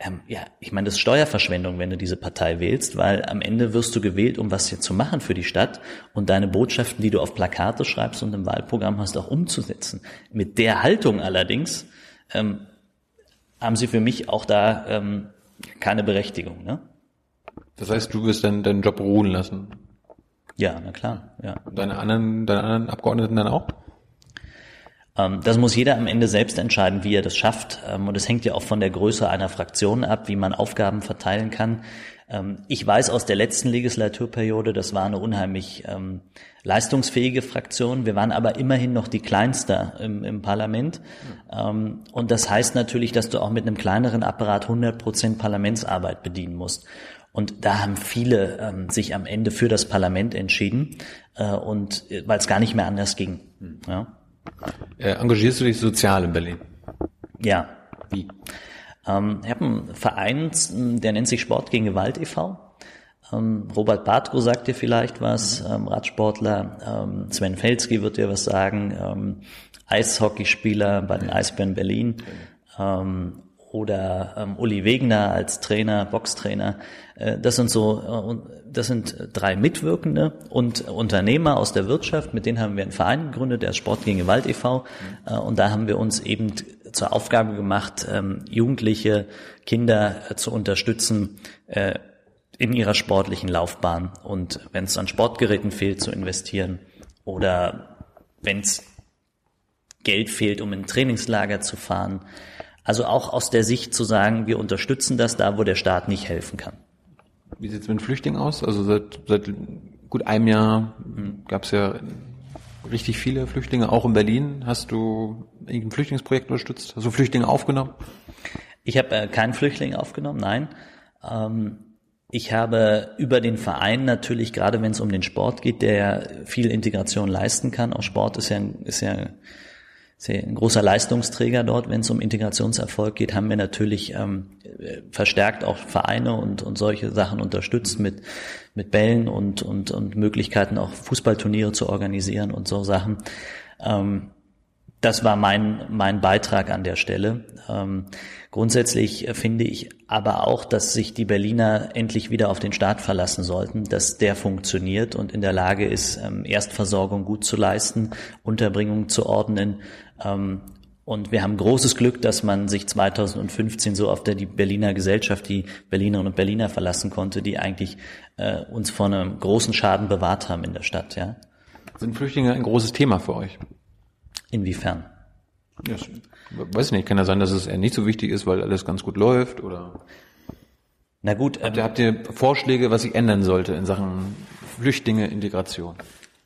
ähm, ja, ich meine, das ist Steuerverschwendung, wenn du diese Partei wählst, weil am Ende wirst du gewählt, um was hier zu machen für die Stadt und deine Botschaften, die du auf Plakate schreibst und im Wahlprogramm hast, auch umzusetzen. Mit der Haltung allerdings ähm, haben sie für mich auch da ähm, keine Berechtigung. Ne? Das heißt, du wirst dann deinen Job ruhen lassen? Ja, na klar. Ja. deine anderen, deine anderen Abgeordneten dann auch? Ähm, das muss jeder am Ende selbst entscheiden, wie er das schafft. Ähm, und es hängt ja auch von der Größe einer Fraktion ab, wie man Aufgaben verteilen kann. Ähm, ich weiß aus der letzten Legislaturperiode, das war eine unheimlich leistungsfähige Fraktion. Wir waren aber immerhin noch die kleinste im, im Parlament. und das heißt natürlich, dass du auch mit einem kleineren Apparat 100 Prozent Parlamentsarbeit bedienen musst. Und da haben viele sich am Ende für das Parlament entschieden äh, und äh, weil es gar nicht mehr anders ging. Ja. Äh, engagierst du dich sozial in Berlin? Ja. Wie? Ähm, ich habe einen Verein, der nennt sich Sport gegen Gewalt e.V. Ähm, Robert Bartko sagt dir vielleicht was, mhm. ähm, Radsportler. Ähm, Sven Felski wird dir was sagen. Ähm, Eishockeyspieler bei den Eisbären Berlin. Ähm, oder ähm, Uli Wegner als Trainer, Boxtrainer. Äh, das sind so, äh, das sind drei Mitwirkende und Unternehmer aus der Wirtschaft. Mit denen haben wir einen Verein gegründet, der Sport gegen Gewalt e.V. Äh, und da haben wir uns eben zur Aufgabe gemacht, ähm, Jugendliche, Kinder äh, zu unterstützen äh, in ihrer sportlichen Laufbahn. Und wenn es an Sportgeräten fehlt, zu investieren oder wenn es Geld fehlt, um in ein Trainingslager zu fahren also auch aus der Sicht zu sagen, wir unterstützen das da, wo der Staat nicht helfen kann. Wie sieht es mit den Flüchtlingen aus? Also seit, seit gut einem Jahr gab es ja richtig viele Flüchtlinge, auch in Berlin. Hast du irgendein Flüchtlingsprojekt unterstützt? Hast du Flüchtlinge aufgenommen? Ich habe äh, keinen Flüchtling aufgenommen, nein. Ähm, ich habe über den Verein natürlich, gerade wenn es um den Sport geht, der viel Integration leisten kann. Auch Sport ist ja, ist ja ein großer Leistungsträger dort, wenn es um Integrationserfolg geht, haben wir natürlich ähm, verstärkt auch Vereine und, und solche Sachen unterstützt mit, mit Bällen und, und, und Möglichkeiten auch Fußballturniere zu organisieren und so Sachen. Ähm, das war mein, mein Beitrag an der Stelle. Ähm, grundsätzlich finde ich aber auch, dass sich die Berliner endlich wieder auf den Staat verlassen sollten, dass der funktioniert und in der Lage ist, ähm, Erstversorgung gut zu leisten, Unterbringung zu ordnen. Ähm, und wir haben großes Glück, dass man sich 2015 so auf der die Berliner Gesellschaft, die Berlinerinnen und Berliner verlassen konnte, die eigentlich äh, uns vor einem großen Schaden bewahrt haben in der Stadt. Ja. Sind Flüchtlinge ein großes Thema für euch? Inwiefern? Ja, weiß ich nicht, kann ja sein, dass es eher nicht so wichtig ist, weil alles ganz gut läuft oder. Na gut. Habt ihr, habt ihr Vorschläge, was sich ändern sollte in Sachen Flüchtlinge, Integration?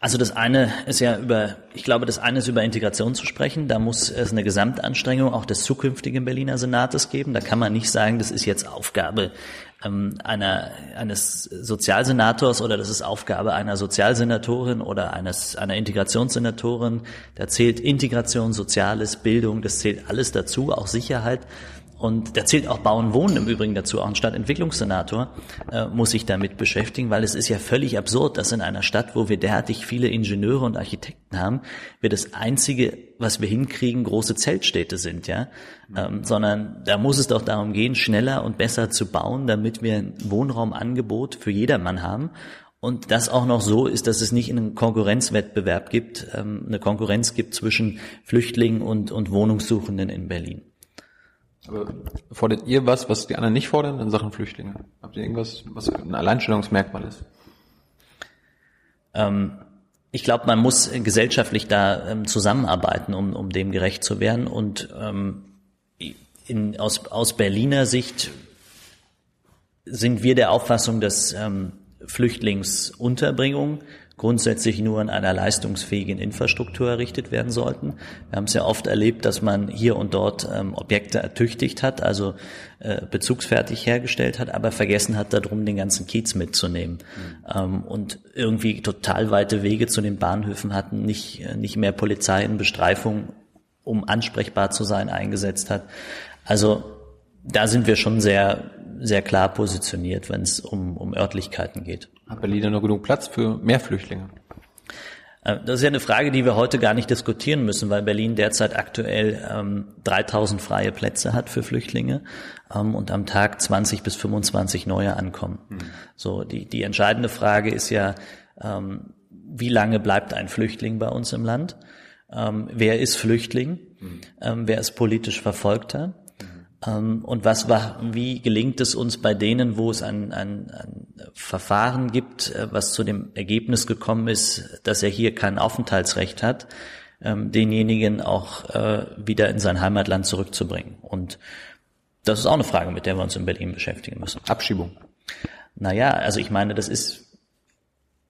Also das eine ist ja über, ich glaube, das eine ist über Integration zu sprechen. Da muss es eine Gesamtanstrengung auch des zukünftigen Berliner Senates geben. Da kann man nicht sagen, das ist jetzt Aufgabe ähm, einer, eines Sozialsenators oder das ist Aufgabe einer Sozialsenatorin oder eines, einer Integrationssenatorin. Da zählt Integration, Soziales, Bildung, das zählt alles dazu, auch Sicherheit. Und da zählt auch Bauen Wohnen im Übrigen dazu. Auch ein Stadtentwicklungssenator äh, muss sich damit beschäftigen, weil es ist ja völlig absurd, dass in einer Stadt, wo wir derartig viele Ingenieure und Architekten haben, wir das einzige, was wir hinkriegen, große Zeltstädte sind, ja. Ähm, sondern da muss es doch darum gehen, schneller und besser zu bauen, damit wir ein Wohnraumangebot für jedermann haben. Und das auch noch so ist, dass es nicht einen Konkurrenzwettbewerb gibt, ähm, eine Konkurrenz gibt zwischen Flüchtlingen und, und Wohnungssuchenden in Berlin. Aber fordert ihr was, was die anderen nicht fordern in Sachen Flüchtlinge? Habt ihr irgendwas, was ein Alleinstellungsmerkmal ist? Ähm, ich glaube, man muss gesellschaftlich da ähm, zusammenarbeiten, um, um dem gerecht zu werden. Und ähm, in, aus, aus Berliner Sicht sind wir der Auffassung, dass ähm, Flüchtlingsunterbringung grundsätzlich nur in einer leistungsfähigen Infrastruktur errichtet werden sollten. Wir haben es ja oft erlebt, dass man hier und dort ähm, Objekte ertüchtigt hat, also äh, bezugsfertig hergestellt hat, aber vergessen hat, darum den ganzen Kiez mitzunehmen mhm. ähm, und irgendwie total weite Wege zu den Bahnhöfen hatten, nicht, äh, nicht mehr Polizei in Bestreifung, um ansprechbar zu sein, eingesetzt hat. Also da sind wir schon sehr, sehr klar positioniert, wenn es um, um Örtlichkeiten geht. Hat Berlin noch genug Platz für mehr Flüchtlinge? Äh, das ist ja eine Frage, die wir heute gar nicht diskutieren müssen, weil Berlin derzeit aktuell ähm, 3000 freie Plätze hat für Flüchtlinge ähm, und am Tag 20 bis 25 neue ankommen. Hm. So, die, die entscheidende Frage ist ja, ähm, wie lange bleibt ein Flüchtling bei uns im Land? Ähm, wer ist Flüchtling? Hm. Wer ist politisch Verfolgter? Ähm, und was war, wie gelingt es uns bei denen, wo es ein, ein, ein Verfahren gibt, äh, was zu dem Ergebnis gekommen ist, dass er hier kein Aufenthaltsrecht hat, ähm, denjenigen auch äh, wieder in sein Heimatland zurückzubringen. Und das ist auch eine Frage, mit der wir uns in Berlin beschäftigen müssen. Abschiebung. Naja, also ich meine, das ist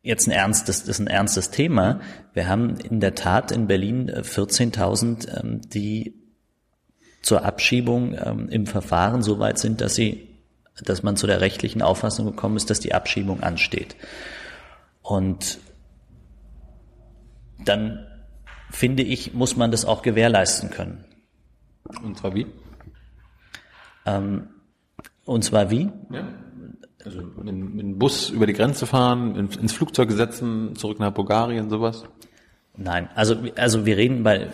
jetzt ein ernstes, das ist ein ernstes Thema. Wir haben in der Tat in Berlin 14.000, äh, ähm, die zur Abschiebung ähm, im Verfahren so weit sind, dass sie, dass man zu der rechtlichen Auffassung gekommen ist, dass die Abschiebung ansteht. Und dann finde ich, muss man das auch gewährleisten können. Und zwar wie? Ähm, und zwar wie? Ja. Also mit, mit dem Bus über die Grenze fahren, ins Flugzeug setzen, zurück nach Bulgarien, sowas? Nein, also, also wir reden bei,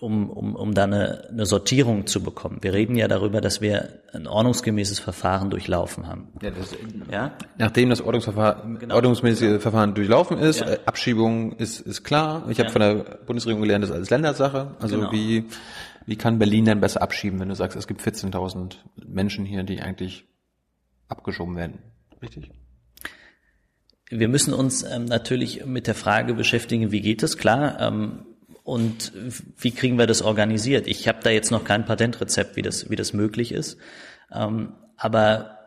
um, um, um da eine, eine Sortierung zu bekommen. Wir reden ja darüber, dass wir ein ordnungsgemäßes Verfahren durchlaufen haben. Ja, das, ja? Nachdem das Ordnungsverfahren, genau. ordnungsmäßige Verfahren durchlaufen ist, ja. Äh, Abschiebung ist, ist klar. Ich ja. habe von der Bundesregierung gelernt, das ist alles Ländersache. Also genau. wie, wie kann Berlin denn besser abschieben, wenn du sagst, es gibt 14.000 Menschen hier, die eigentlich abgeschoben werden? Richtig? Wir müssen uns ähm, natürlich mit der Frage beschäftigen, wie geht es? Klar, ähm, und wie kriegen wir das organisiert? Ich habe da jetzt noch kein Patentrezept, wie das, wie das möglich ist. Ähm, aber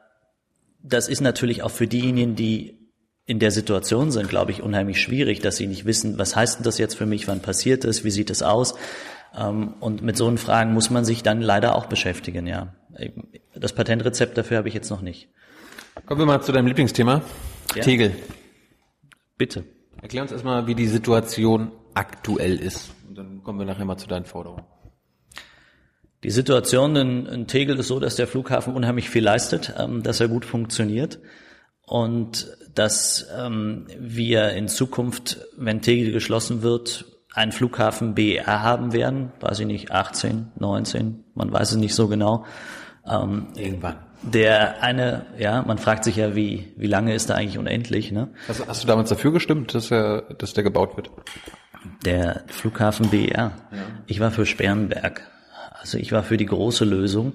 das ist natürlich auch für diejenigen, die in der Situation sind, glaube ich, unheimlich schwierig, dass sie nicht wissen, was heißt denn das jetzt für mich, wann passiert es, wie sieht es aus? Ähm, und mit so einen Fragen muss man sich dann leider auch beschäftigen, ja. Das Patentrezept dafür habe ich jetzt noch nicht. Kommen wir mal zu deinem Lieblingsthema. Ja. Tegel. Bitte. Erklär uns erstmal, wie die Situation aktuell ist. Und dann kommen wir nachher mal zu deinen Forderungen. Die Situation in, in Tegel ist so, dass der Flughafen unheimlich viel leistet, ähm, dass er gut funktioniert und dass ähm, wir in Zukunft, wenn Tegel geschlossen wird, einen Flughafen BER haben werden, weiß ich nicht, 18, 19, man weiß es nicht so genau. Ähm, Irgendwann. Der eine, ja, man fragt sich ja, wie, wie lange ist er eigentlich unendlich, ne? Also hast du damals dafür gestimmt, dass er, dass der gebaut wird? Der Flughafen BER. Ja. Ich war für Sperrenberg. Also ich war für die große Lösung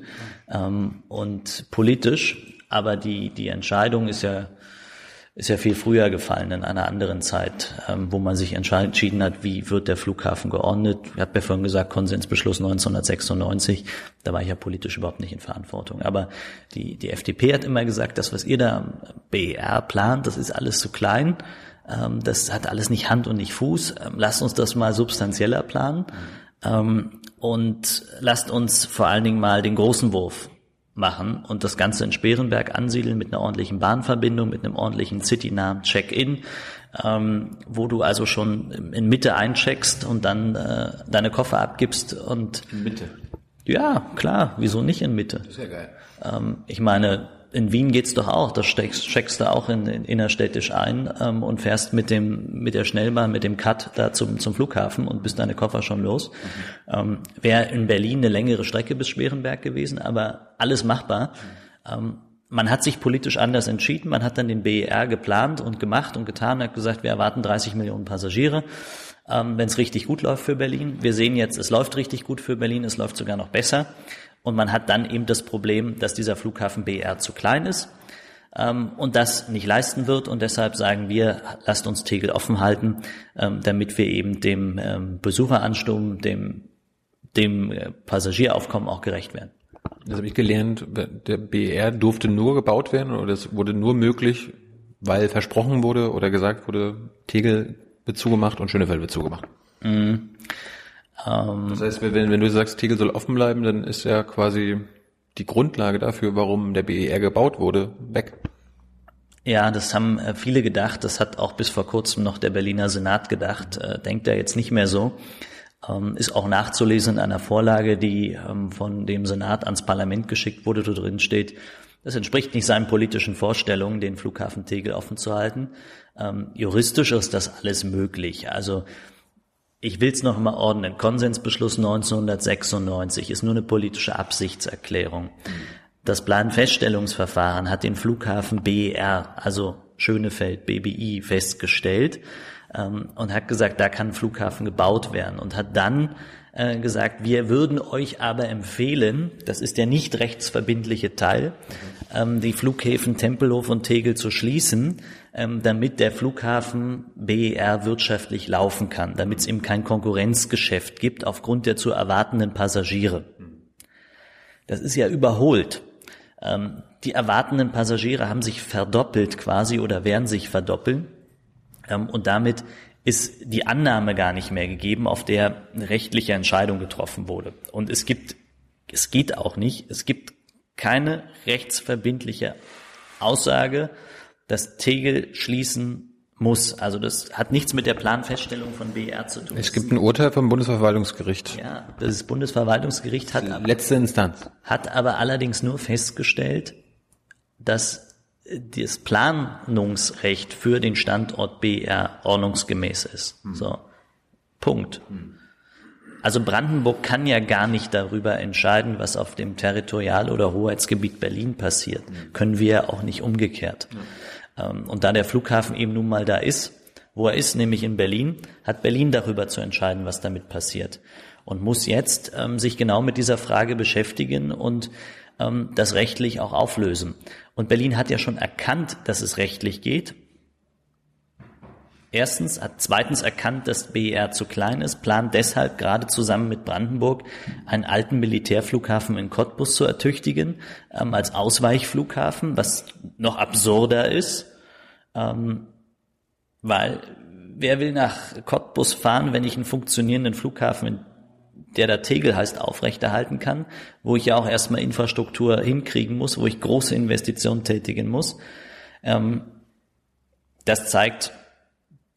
ähm, und politisch, aber die die Entscheidung ist ja ist ja viel früher gefallen in einer anderen Zeit, ähm, wo man sich entschieden hat, wie wird der Flughafen geordnet. Ich habe ja vorhin gesagt, Konsensbeschluss 1996, da war ich ja politisch überhaupt nicht in Verantwortung. Aber die, die FDP hat immer gesagt, das, was ihr da BER plant, das ist alles zu klein. Ähm, das hat alles nicht Hand und nicht Fuß. Ähm, lasst uns das mal substanzieller planen. Ähm, und lasst uns vor allen Dingen mal den großen Wurf machen und das Ganze in Sperenberg ansiedeln mit einer ordentlichen Bahnverbindung, mit einem ordentlichen citynahen Check-in, ähm, wo du also schon in Mitte eincheckst und dann äh, deine Koffer abgibst und in Mitte. Ja, klar, wieso nicht in Mitte? Ist ja geil. Ähm, ich meine, in Wien geht's doch auch. Da steckst, checkst du auch in, in innerstädtisch ein ähm, und fährst mit dem mit der Schnellbahn, mit dem Cut da zum zum Flughafen und bist deine Koffer schon los. Mhm. Ähm, Wäre in Berlin eine längere Strecke bis Schwerenberg gewesen, aber alles machbar. Mhm. Ähm, man hat sich politisch anders entschieden. Man hat dann den BER geplant und gemacht und getan. Hat gesagt, wir erwarten 30 Millionen Passagiere, ähm, wenn es richtig gut läuft für Berlin. Wir sehen jetzt, es läuft richtig gut für Berlin. Es läuft sogar noch besser. Und man hat dann eben das Problem, dass dieser Flughafen BR zu klein ist ähm, und das nicht leisten wird. Und deshalb sagen wir, lasst uns Tegel offen halten, ähm, damit wir eben dem ähm, Besucheransturm, dem, dem äh, Passagieraufkommen auch gerecht werden. Das habe ich gelernt, der BR durfte nur gebaut werden oder es wurde nur möglich, weil versprochen wurde oder gesagt wurde, Tegel wird zugemacht und Schönefeld wird zugemacht. Mhm. Ähm, das heißt, wenn, wenn du sagst, Tegel soll offen bleiben, dann ist ja quasi die Grundlage dafür, warum der BER gebaut wurde, weg. Ja, das haben äh, viele gedacht. Das hat auch bis vor kurzem noch der Berliner Senat gedacht. Äh, denkt er jetzt nicht mehr so. Ähm, ist auch nachzulesen in einer Vorlage, die ähm, von dem Senat ans Parlament geschickt wurde, wo drin steht, das entspricht nicht seinen politischen Vorstellungen, den Flughafen Tegel offen zu halten. Ähm, juristisch ist das alles möglich. Also ich will es noch mal ordnen. Konsensbeschluss 1996 ist nur eine politische Absichtserklärung. Das Planfeststellungsverfahren hat den Flughafen BER, also Schönefeld, BBI, festgestellt ähm, und hat gesagt, da kann ein Flughafen gebaut werden und hat dann äh, gesagt, wir würden euch aber empfehlen, das ist der nicht rechtsverbindliche Teil, ähm, die Flughäfen Tempelhof und Tegel zu schließen, ähm, damit der Flughafen BER wirtschaftlich laufen kann, damit es eben kein Konkurrenzgeschäft gibt aufgrund der zu erwartenden Passagiere. Das ist ja überholt. Ähm, die erwartenden Passagiere haben sich verdoppelt quasi oder werden sich verdoppeln. Ähm, und damit ist die Annahme gar nicht mehr gegeben, auf der eine rechtliche Entscheidung getroffen wurde. Und es gibt, es geht auch nicht, es gibt keine rechtsverbindliche Aussage, dass Tegel schließen muss. Also das hat nichts mit der Planfeststellung von BR zu tun. Es gibt ein Urteil vom Bundesverwaltungsgericht. Ja, das Bundesverwaltungsgericht hat letzte Instanz hat aber allerdings nur festgestellt, dass das Planungsrecht für den Standort BR ordnungsgemäß ist. Hm. So. Punkt. Hm. Also Brandenburg kann ja gar nicht darüber entscheiden, was auf dem Territorial- oder Hoheitsgebiet Berlin passiert. Hm. Können wir auch nicht umgekehrt. Ähm, und da der Flughafen eben nun mal da ist, wo er ist, nämlich in Berlin, hat Berlin darüber zu entscheiden, was damit passiert. Und muss jetzt ähm, sich genau mit dieser Frage beschäftigen und ähm, das rechtlich auch auflösen. Und Berlin hat ja schon erkannt, dass es rechtlich geht. Erstens hat zweitens erkannt, dass BER zu klein ist, plant deshalb gerade zusammen mit Brandenburg einen alten Militärflughafen in Cottbus zu ertüchtigen, ähm, als Ausweichflughafen, was noch absurder ist, ähm, weil wer will nach Cottbus fahren, wenn ich einen funktionierenden Flughafen der da Tegel heißt, aufrechterhalten kann, wo ich ja auch erstmal Infrastruktur hinkriegen muss, wo ich große Investitionen tätigen muss. Ähm, das zeigt,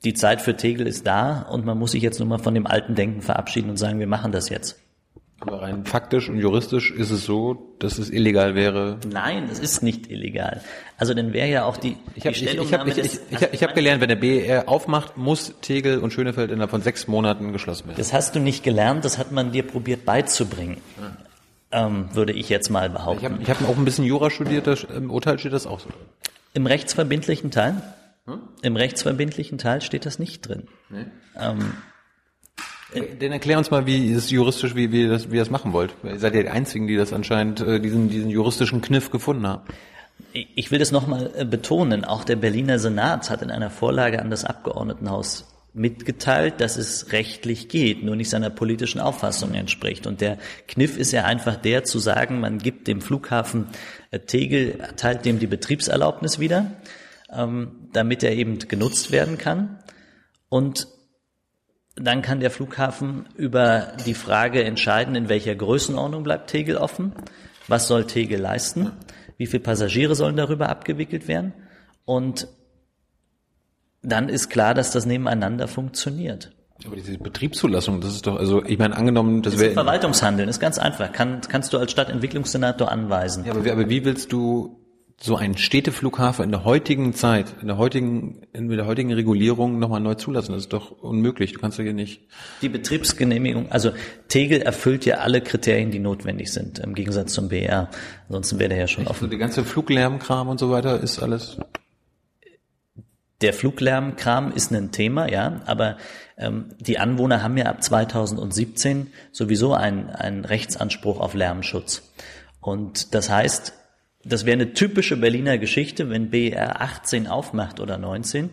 die Zeit für Tegel ist da und man muss sich jetzt nur mal von dem alten Denken verabschieden und sagen, wir machen das jetzt. Aber rein faktisch und juristisch ist es so, dass es illegal wäre. Nein, es ist nicht illegal. Also dann wäre ja auch die, ich hab, die Stellungnahme ich, ich, ich, ich, ich, ich habe gelernt, wenn der BER aufmacht, muss Tegel und Schönefeld innerhalb von sechs Monaten geschlossen werden. Das hast du nicht gelernt, das hat man dir probiert beizubringen. Ähm, würde ich jetzt mal behaupten. Ich habe hab auch ein bisschen Jura studiert, das, im Urteil steht das auch so. Im rechtsverbindlichen Teil? Hm? Im rechtsverbindlichen Teil steht das nicht drin. Nee. Ähm, dann erklär uns mal, wie ist juristisch, wie, wie, das, wie ihr das machen wollt. Ihr seid ja die Einzigen, die das anscheinend, äh, diesen, diesen juristischen Kniff gefunden haben. Ich will das nochmal äh, betonen. Auch der Berliner Senat hat in einer Vorlage an das Abgeordnetenhaus mitgeteilt, dass es rechtlich geht, nur nicht seiner politischen Auffassung entspricht. Und der Kniff ist ja einfach der zu sagen, man gibt dem Flughafen äh, Tegel, erteilt dem die Betriebserlaubnis wieder, ähm, damit er eben genutzt werden kann. Und dann kann der Flughafen über die Frage entscheiden, in welcher Größenordnung bleibt Tegel offen, was soll Tegel leisten, wie viele Passagiere sollen darüber abgewickelt werden und dann ist klar, dass das nebeneinander funktioniert. Aber diese Betriebszulassung, das ist doch, also ich meine, angenommen, das, das wäre... Verwaltungshandeln, ist ganz einfach, Kann, kannst du als Stadtentwicklungssenator anweisen. Ja, aber, aber wie willst du so ein Städteflughafen in der heutigen Zeit, in der heutigen, in der heutigen Regulierung nochmal neu zulassen. Das ist doch unmöglich. Du kannst ja hier nicht. Die Betriebsgenehmigung, also Tegel erfüllt ja alle Kriterien, die notwendig sind, im Gegensatz zum BR. Ansonsten wäre der ja schon offen. Also die ganze Fluglärmkram und so weiter ist alles. Der Fluglärmkram ist ein Thema, ja, aber ähm, die Anwohner haben ja ab 2017 sowieso einen, einen Rechtsanspruch auf Lärmschutz. Und das heißt, das wäre eine typische Berliner Geschichte, wenn BR 18 aufmacht oder 19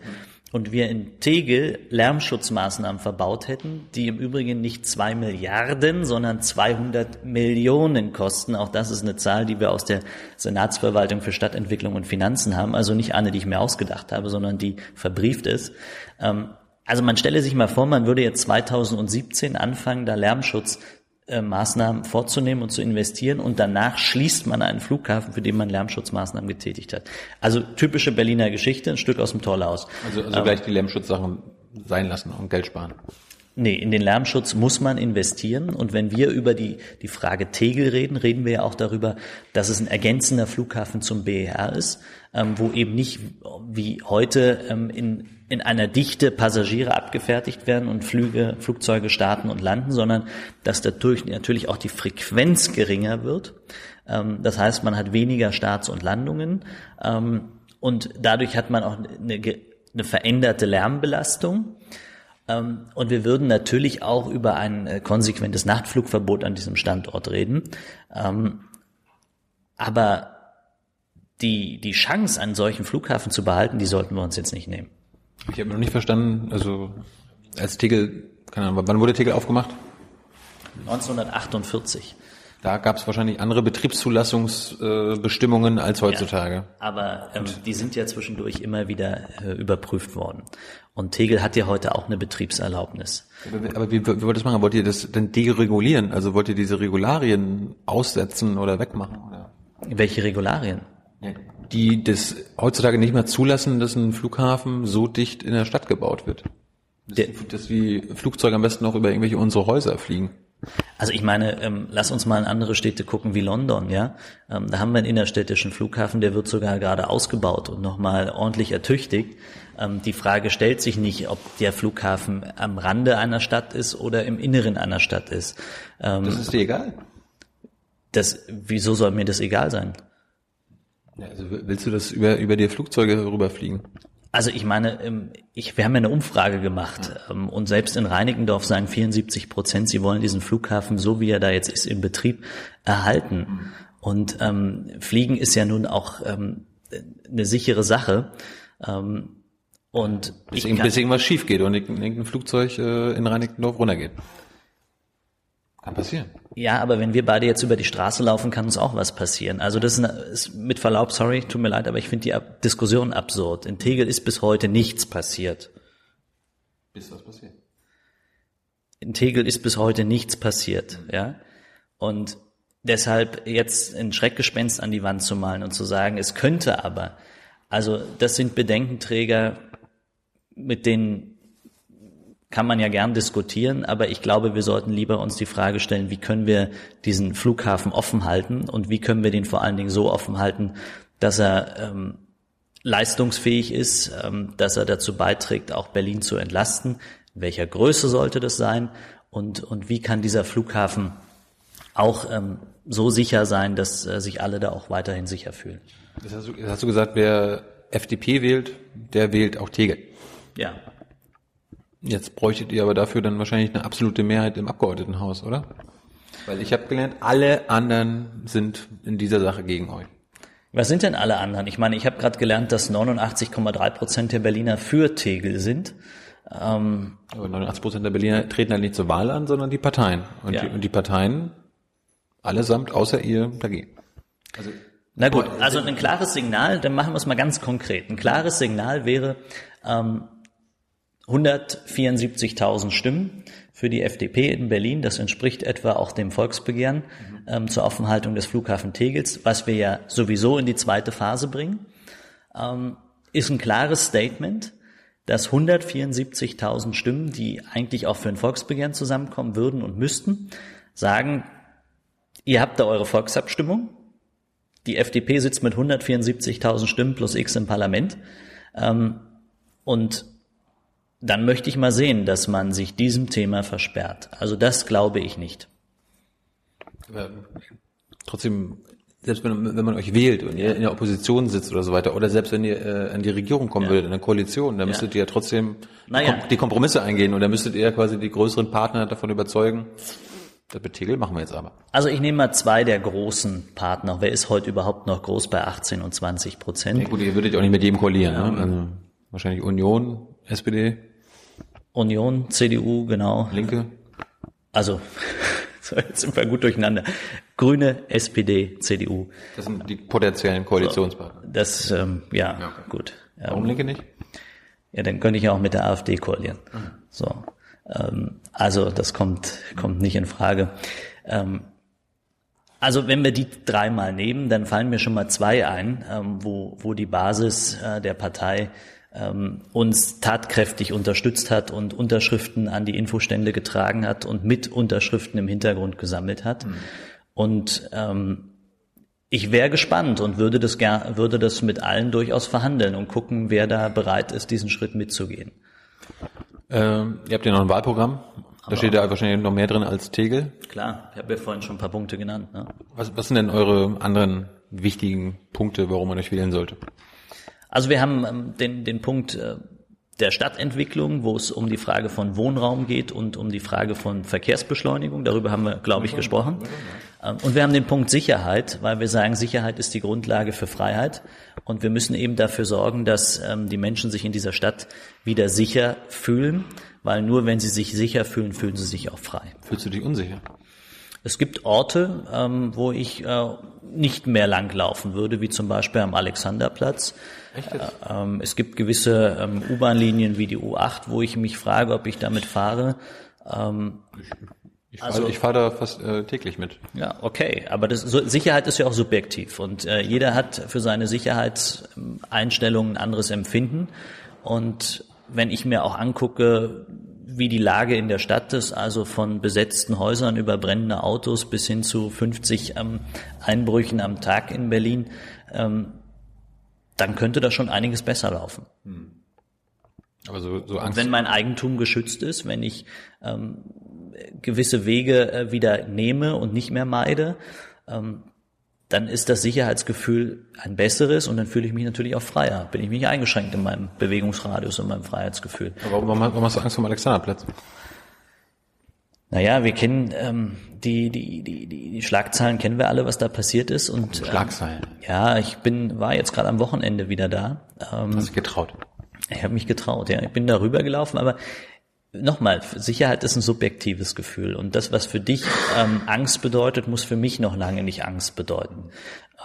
und wir in Tegel Lärmschutzmaßnahmen verbaut hätten, die im Übrigen nicht zwei Milliarden, sondern 200 Millionen kosten. Auch das ist eine Zahl, die wir aus der Senatsverwaltung für Stadtentwicklung und Finanzen haben. Also nicht eine, die ich mir ausgedacht habe, sondern die verbrieft ist. Ähm, also man stelle sich mal vor, man würde jetzt 2017 anfangen, da Lärmschutz äh, Maßnahmen vorzunehmen und zu investieren und danach schließt man einen Flughafen, für den man Lärmschutzmaßnahmen getätigt hat. Also typische Berliner Geschichte, ein Stück aus dem Torlaus. Also, also gleich die Lärmschutzsachen sein lassen und Geld sparen. Nee, in den Lärmschutz muss man investieren. Und wenn wir über die, die Frage Tegel reden, reden wir ja auch darüber, dass es ein ergänzender Flughafen zum BER ist, ähm, wo eben nicht wie heute ähm, in in einer Dichte Passagiere abgefertigt werden und Flüge, Flugzeuge starten und landen, sondern dass dadurch natürlich auch die Frequenz geringer wird. Ähm, das heißt, man hat weniger Starts und Landungen ähm, und dadurch hat man auch eine, eine veränderte Lärmbelastung. Ähm, und wir würden natürlich auch über ein äh, konsequentes Nachtflugverbot an diesem Standort reden. Aber die, die Chance, einen solchen Flughafen zu behalten, die sollten wir uns jetzt nicht nehmen. Ich habe noch nicht verstanden, also als Tegel, keine Ahnung, wann wurde Tegel aufgemacht? 1948. Da gab es wahrscheinlich andere Betriebszulassungsbestimmungen äh, als heutzutage. Ja, aber ähm, die sind ja zwischendurch immer wieder äh, überprüft worden. Und Tegel hat ja heute auch eine Betriebserlaubnis. Aber, aber wie, wie wollt ihr das machen? Wollt ihr das denn deregulieren? Also wollt ihr diese Regularien aussetzen oder wegmachen? Oder? Welche Regularien? Die das heutzutage nicht mehr zulassen, dass ein Flughafen so dicht in der Stadt gebaut wird. Dass, dass wie Flugzeuge am besten noch über irgendwelche unsere Häuser fliegen. Also ich meine, ähm, lass uns mal in andere Städte gucken wie London, ja. Ähm, da haben wir einen innerstädtischen Flughafen, der wird sogar gerade ausgebaut und nochmal ordentlich ertüchtigt. Ähm, die Frage stellt sich nicht, ob der Flughafen am Rande einer Stadt ist oder im Inneren einer Stadt ist. Ähm, das ist dir egal? Das, wieso soll mir das egal sein? Also willst du, dass über, über dir Flugzeuge rüberfliegen? Also ich meine, ähm, ich, wir haben ja eine Umfrage gemacht ähm, und selbst in Reinickendorf sagen 74 Prozent, sie wollen diesen Flughafen, so wie er da jetzt ist, in Betrieb erhalten. Und ähm, Fliegen ist ja nun auch ähm, eine sichere Sache. Ähm, und bis, bis irgendwas schief geht und irgendein Flugzeug äh, in Reinickendorf runtergeht. Kann passieren. Ja, aber wenn wir beide jetzt über die Straße laufen, kann uns auch was passieren. Also das ist, mit Verlaub, sorry, tut mir leid, aber ich finde die Ab Diskussion absurd. In Tegel ist bis heute nichts passiert. Ist was passiert? In Tegel ist bis heute nichts passiert, ja. Und deshalb jetzt ein Schreckgespenst an die Wand zu malen und zu sagen, es könnte aber. Also das sind Bedenkenträger, mit denen kann man ja gern diskutieren, aber ich glaube, wir sollten lieber uns die Frage stellen, wie können wir diesen Flughafen offen halten und wie können wir den vor allen Dingen so offen halten, dass er ähm, leistungsfähig ist, ähm, dass er dazu beiträgt, auch Berlin zu entlasten. In welcher Größe sollte das sein und, und wie kann dieser Flughafen auch ähm, so sicher sein, dass äh, sich alle da auch weiterhin sicher fühlen. Das hast, du, das hast du gesagt, wer FDP wählt, der wählt auch Tegel. Ja, Jetzt bräuchtet ihr aber dafür dann wahrscheinlich eine absolute Mehrheit im Abgeordnetenhaus, oder? Weil ich habe gelernt, alle anderen sind in dieser Sache gegen euch. Was sind denn alle anderen? Ich meine, ich habe gerade gelernt, dass 89,3 Prozent der Berliner für Tegel sind. Ähm, aber 89 Prozent der Berliner treten halt nicht zur Wahl an, sondern die Parteien. Und, ja. die, und die Parteien allesamt außer ihr dagegen. Also na gut, also ein klares Signal, dann machen wir es mal ganz konkret. Ein klares Signal wäre, ähm, 174.000 Stimmen für die FDP in Berlin. Das entspricht etwa auch dem Volksbegehren ähm, zur Offenhaltung des Flughafen Tegels, was wir ja sowieso in die zweite Phase bringen. Ähm, ist ein klares Statement, dass 174.000 Stimmen, die eigentlich auch für ein Volksbegehren zusammenkommen würden und müssten, sagen, ihr habt da eure Volksabstimmung. Die FDP sitzt mit 174.000 Stimmen plus X im Parlament. Ähm, und dann möchte ich mal sehen, dass man sich diesem Thema versperrt. Also das glaube ich nicht. Aber trotzdem, selbst wenn, wenn man euch wählt und ihr in der Opposition sitzt oder so weiter, oder selbst wenn ihr äh, in die Regierung kommen ja. würdet, in der Koalition, dann müsstet ihr ja trotzdem naja. die Kompromisse eingehen und dann müsstet ihr quasi die größeren Partner davon überzeugen. Das mit Tegel machen wir jetzt aber. Also ich nehme mal zwei der großen Partner. Wer ist heute überhaupt noch groß bei 18 und 20 Prozent? Ja, gut, ihr würdet auch nicht mit jedem koalieren. Ja. Ne? Also wahrscheinlich Union, SPD. Union, CDU, genau. Linke. Also, so, jetzt sind wir gut durcheinander. Grüne, SPD, CDU. Das sind die potenziellen Koalitionspartner. Das, ähm, ja, ja okay. gut. Warum Linke nicht? Ja, dann könnte ich ja auch mit der AfD koalieren. Mhm. So. Ähm, also, das kommt, kommt nicht in Frage. Ähm, also wenn wir die dreimal nehmen, dann fallen mir schon mal zwei ein, ähm, wo, wo die Basis äh, der Partei ähm, uns tatkräftig unterstützt hat und Unterschriften an die Infostände getragen hat und mit Unterschriften im Hintergrund gesammelt hat. Mhm. Und ähm, ich wäre gespannt und würde das, würde das mit allen durchaus verhandeln und gucken, wer da bereit ist, diesen Schritt mitzugehen. Ähm, ihr habt ja noch ein Wahlprogramm. Da Aber steht ja wahrscheinlich noch mehr drin als Tegel. Klar, ich habe ja vorhin schon ein paar Punkte genannt. Ne? Was, was sind denn eure anderen wichtigen Punkte, warum man euch wählen sollte? Also wir haben ähm, den, den Punkt, äh, der Stadtentwicklung, wo es um die Frage von Wohnraum geht und um die Frage von Verkehrsbeschleunigung. Darüber haben wir, glaube ich, gesprochen. Ähm, und wir haben den Punkt Sicherheit, weil wir sagen, Sicherheit ist die Grundlage für Freiheit. Und wir müssen eben dafür sorgen, dass ähm, die Menschen sich in dieser Stadt wieder sicher fühlen, weil nur wenn sie sich sicher fühlen, fühlen sie sich auch frei. Fühlst du dich unsicher? Es gibt Orte, ähm, wo ich äh, nicht mehr langlaufen würde, wie zum Beispiel am Alexanderplatz. Echt? Äh, ähm, es gibt gewisse ähm, U-Bahn-Linien wie die U8, wo ich mich frage, ob ich damit fahre. Ähm, ich fahre, also, ich fahre da fast äh, täglich mit. Ja, okay. Aber das, so, Sicherheit ist ja auch subjektiv und äh, jeder hat für seine Sicherheitseinstellungen ein anderes Empfinden. Und wenn ich mir auch angucke, wie die Lage in der Stadt ist, also von besetzten Häusern über brennende Autos bis hin zu 50 ähm, Einbrüchen am Tag in Berlin, ähm, dann könnte da schon einiges besser laufen. Hm. Aber so, so Angst. Wenn mein Eigentum geschützt ist, wenn ich ähm, gewisse Wege äh, wieder nehme und nicht mehr meide, ähm, dann ist das Sicherheitsgefühl ein besseres und dann fühle ich mich natürlich auch freier. Bin ich mich eingeschränkt in meinem Bewegungsradius und meinem Freiheitsgefühl. Aber warum, warum hast du Angst vor dem Alexanderplatz? Naja, wir kennen ähm, die, die, die, die, die Schlagzahlen kennen wir alle, was da passiert ist. Und, ähm, Schlagzeilen. Ähm, ja, ich bin, war jetzt gerade am Wochenende wieder da. Ähm, Hast du getraut? Ich habe mich getraut, ja. Ich bin da rübergelaufen, aber nochmal, Sicherheit ist ein subjektives Gefühl und das, was für dich ähm, Angst bedeutet, muss für mich noch lange nicht Angst bedeuten.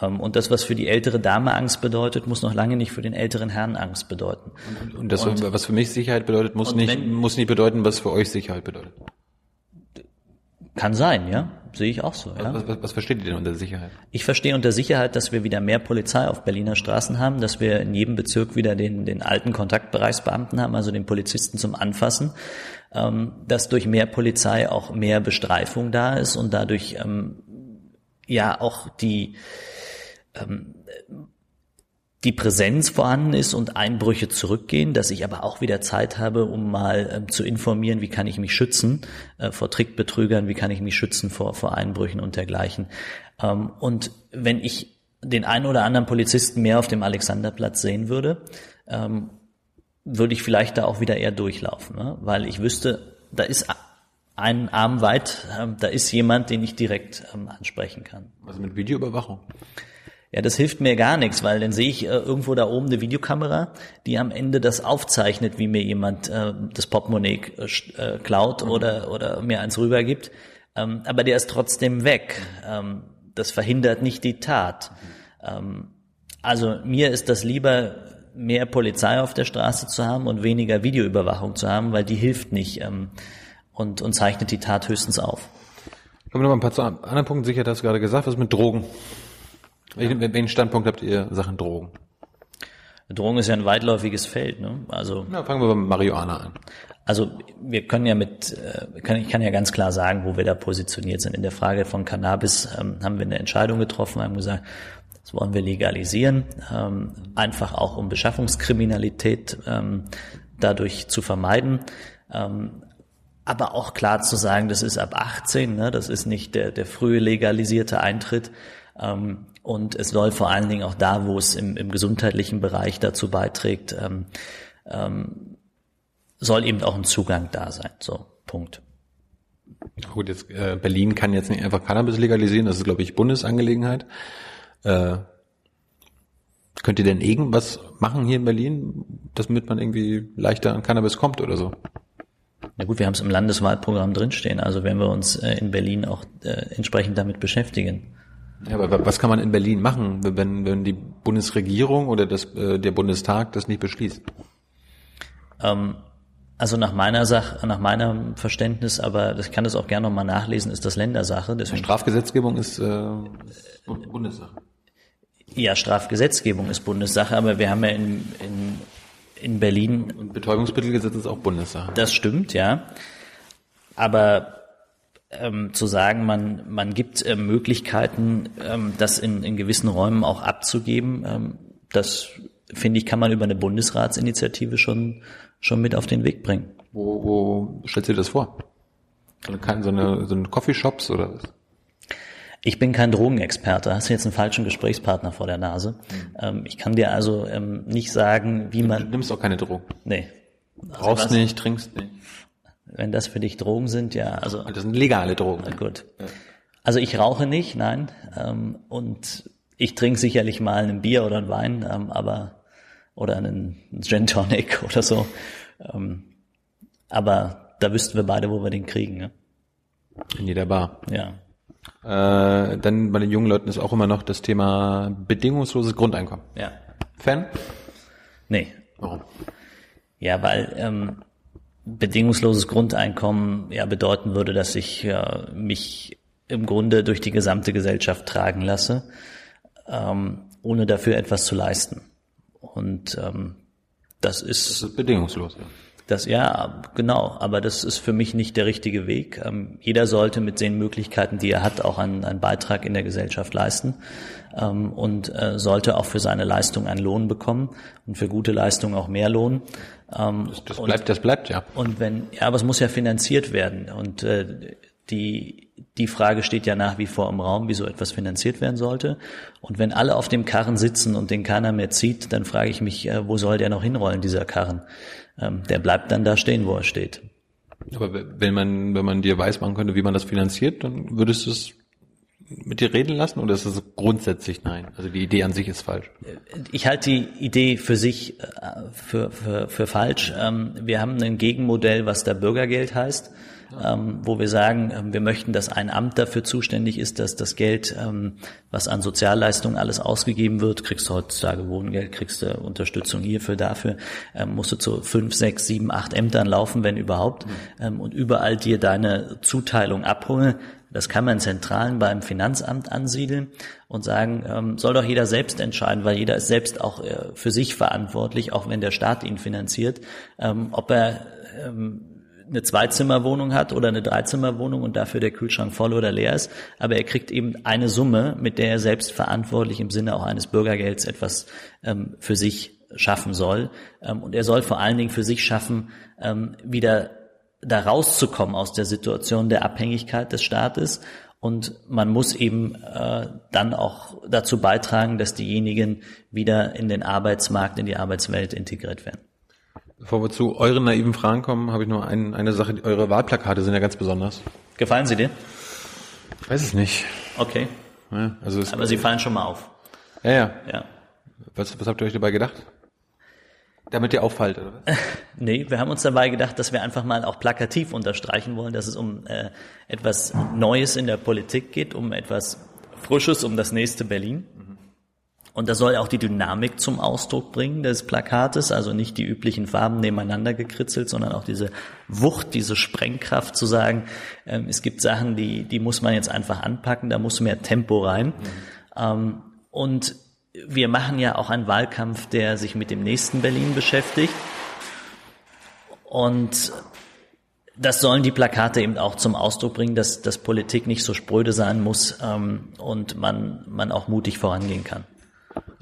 Ähm, und das, was für die ältere Dame Angst bedeutet, muss noch lange nicht für den älteren Herrn Angst bedeuten. Und, und das, und, was für mich Sicherheit bedeutet, muss nicht, wenn, muss nicht bedeuten, was für euch Sicherheit bedeutet. Kann sein, ja. Sehe ich auch so. Ja. Was, was, was versteht ihr denn unter Sicherheit? Ich verstehe unter Sicherheit, dass wir wieder mehr Polizei auf Berliner Straßen haben, dass wir in jedem Bezirk wieder den, den alten Kontaktbereichsbeamten haben, also den Polizisten zum Anfassen, ähm, dass durch mehr Polizei auch mehr Bestreifung da ist und dadurch ähm, ja auch die ähm, die Präsenz vorhanden ist und Einbrüche zurückgehen, dass ich aber auch wieder Zeit habe, um mal ähm, zu informieren, wie kann ich mich schützen äh, vor Trickbetrügern, wie kann ich mich schützen vor, vor Einbrüchen und dergleichen. Ähm, und wenn ich den einen oder anderen Polizisten mehr auf dem Alexanderplatz sehen würde, ähm, würde ich vielleicht da auch wieder eher durchlaufen, ne? weil ich wüsste, da ist ein Arm weit, ähm, da ist jemand, den ich direkt ähm, ansprechen kann. Also mit Videoüberwachung? Ja, das hilft mir gar nichts, weil dann sehe ich äh, irgendwo da oben eine Videokamera, die am Ende das aufzeichnet, wie mir jemand äh, das Portemonnaie äh, klaut oder, oder mir eins rübergibt. Ähm, aber der ist trotzdem weg. Ähm, das verhindert nicht die Tat. Ähm, also mir ist das lieber, mehr Polizei auf der Straße zu haben und weniger Videoüberwachung zu haben, weil die hilft nicht ähm, und, und zeichnet die Tat höchstens auf. Kommen wir noch mal ein paar anderen Punkten sicher, hast du gerade gesagt, was mit Drogen? Welchen, welchen Standpunkt habt ihr Sachen Drogen? Drogen ist ja ein weitläufiges Feld, ne? Also. Na, fangen wir beim Marihuana an. Also wir können ja mit, äh, ich kann ja ganz klar sagen, wo wir da positioniert sind. In der Frage von Cannabis ähm, haben wir eine Entscheidung getroffen, haben gesagt, das wollen wir legalisieren, ähm, einfach auch um Beschaffungskriminalität ähm, dadurch zu vermeiden. aber auch klar zu sagen, das ist ab 18, ne? das ist nicht der, der frühe legalisierte Eintritt. Und es soll vor allen Dingen auch da, wo es im, im gesundheitlichen Bereich dazu beiträgt, ähm, ähm, soll eben auch ein Zugang da sein. So, Punkt. Gut, jetzt äh, Berlin kann jetzt nicht einfach Cannabis legalisieren, das ist, glaube ich, Bundesangelegenheit. Äh, könnt ihr denn irgendwas machen hier in Berlin, damit man irgendwie leichter an Cannabis kommt oder so? Na gut, wir haben es im Landeswahlprogramm drinstehen, also werden wir uns äh, in Berlin auch äh, entsprechend damit beschäftigen. Ja, aber was kann man in Berlin machen, wenn, wenn die Bundesregierung oder das, äh, der Bundestag das nicht beschließt? Ähm, also nach meiner Sache, nach meinem Verständnis, aber ich kann das auch gerne nochmal nachlesen, ist das Ländersache. Deswegen Strafgesetzgebung ist äh, Bundessache. Ja, Strafgesetzgebung ist Bundessache, aber wir haben ja in, in, in Berlin. Und Betäubungsmittelgesetz ist auch Bundessache. Das stimmt, ja. Aber ähm, zu sagen, man, man gibt äh, Möglichkeiten, ähm, das in, in gewissen Räumen auch abzugeben, ähm, das finde ich, kann man über eine Bundesratsinitiative schon, schon mit auf den Weg bringen. Wo, wo stellst du dir das vor? So eine, so eine, so eine Coffeeshops oder was? Ich bin kein Drogenexperte, hast du jetzt einen falschen Gesprächspartner vor der Nase. Mhm. Ich kann dir also ähm, nicht sagen, wie man. Du nimmst auch keine Drogen. Nee. Brauchst Also nicht, trinkst nicht. Wenn das für dich Drogen sind, ja, also Das sind legale Drogen. gut. Also ich rauche nicht, nein. Ähm, und ich trinke sicherlich mal ein Bier oder ein Wein, ähm, aber oder einen Gin Tonic oder so. Ähm, aber da wüssten wir beide, wo wir den kriegen. Ne? In jeder Bar. Ja. Äh, dann bei den jungen Leuten ist auch immer noch das Thema bedingungsloses Grundeinkommen. Ja. Fan? Nee. Warum? Ja, weil ähm, bedingungsloses Grundeinkommen ja bedeuten würde, dass ich äh, mich im Grunde durch die gesamte Gesellschaft tragen lasse, ähm, ohne dafür etwas zu leisten. Und ähm, das ist Das ist bedingungslos. Ja. Das ja, genau, aber das ist für mich nicht der richtige Weg. Ähm, jeder sollte mit den Möglichkeiten, die er hat, auch einen, einen Beitrag in der Gesellschaft leisten ähm, und äh, sollte auch für seine Leistung einen Lohn bekommen und für gute Leistung auch mehr Lohn. Ähm, Das und, bleibt, das bleibt, ja. und wenn, ja, aber es muss ja finanziert werden und äh, die die Frage steht ja nach wie vor im Raum, wie so etwas finanziert werden sollte. Und wenn alle auf dem Karren sitzen und den keiner mehr zieht, dann frage ich mich, äh, wo soll der noch hinrollen, dieser Karren? Ähm, der bleibt dann da stehen, wo er steht. Aber wenn man, wenn man dir weiß machen könnte, wie man das finanziert, dann würdest du es mit dir reden lassen oder ist es grundsätzlich nein? Also die Idee an sich ist falsch. Ich halte die Idee für sich äh, für, für, für falsch. Ähm, Wir haben ein Gegenmodell, was da Bürgergeld heißt, ähm, wo wir sagen, ähm, wir möchten, dass ein Amt dafür zuständig ist, dass das Geld, ähm, was an Sozialleistungen alles ausgegeben wird, kriegst du heutzutage Wohngeld, kriegst du Unterstützung hierfür, dafür, ähm, musst du zu fünf, sechs, sieben, acht Ämtern laufen, wenn überhaupt, ähm, und überall dir deine Zuteilung abholen. Das kann man zentralen beim Finanzamt ansiedeln und sagen, ähm, soll doch jeder selbst entscheiden, weil jeder ist selbst auch äh, für sich verantwortlich, auch wenn der Staat ihn finanziert, ähm, ob er ähm, eine Zweizimmerwohnung hat oder eine Dreizimmerwohnung und dafür der Kühlschrank voll oder leer ist, aber er kriegt eben eine Summe, mit der er selbst verantwortlich im Sinne auch eines Bürgergelds etwas ähm, für sich schaffen soll. Ähm, und er soll vor allen Dingen für sich schaffen, ähm, wieder da rauszukommen aus der Situation der Abhängigkeit des Staates. Und man muss eben äh, dann auch dazu beitragen, dass diejenigen wieder in den Arbeitsmarkt, in die Arbeitswelt integriert werden. Bevor wir zu euren naiven Fragen kommen, habe ich noch ein, eine Sache. Eure Wahlplakate sind ja ganz besonders. Gefallen sie dir? Ich weiß es nicht. Okay. Ja, also Aber sie fallen schon mal auf. ja, ja. Ja. Was, was habt ihr euch dabei gedacht? Damit ihr auffallt, oder? was? Nee, wir haben uns dabei gedacht, dass wir einfach mal auch plakativ unterstreichen wollen, dass es um äh, etwas Neues in der Politik geht, um etwas Frisches, um das nächste Berlin. Und das soll auch die Dynamik zum Ausdruck bringen des Plakates, also nicht die üblichen Farben nebeneinander gekritzelt, sondern auch diese Wucht, diese Sprengkraft zu sagen, ähm, es gibt Sachen, die, die muss man jetzt einfach anpacken, da muss mehr Tempo rein. Ähm, und wir machen ja auch einen Wahlkampf, der sich mit dem nächsten Berlin beschäftigt. Und das sollen die Plakate eben auch zum Ausdruck bringen, dass, dass Politik nicht so spröde sein muss ähm, und man, man auch mutig vorangehen kann.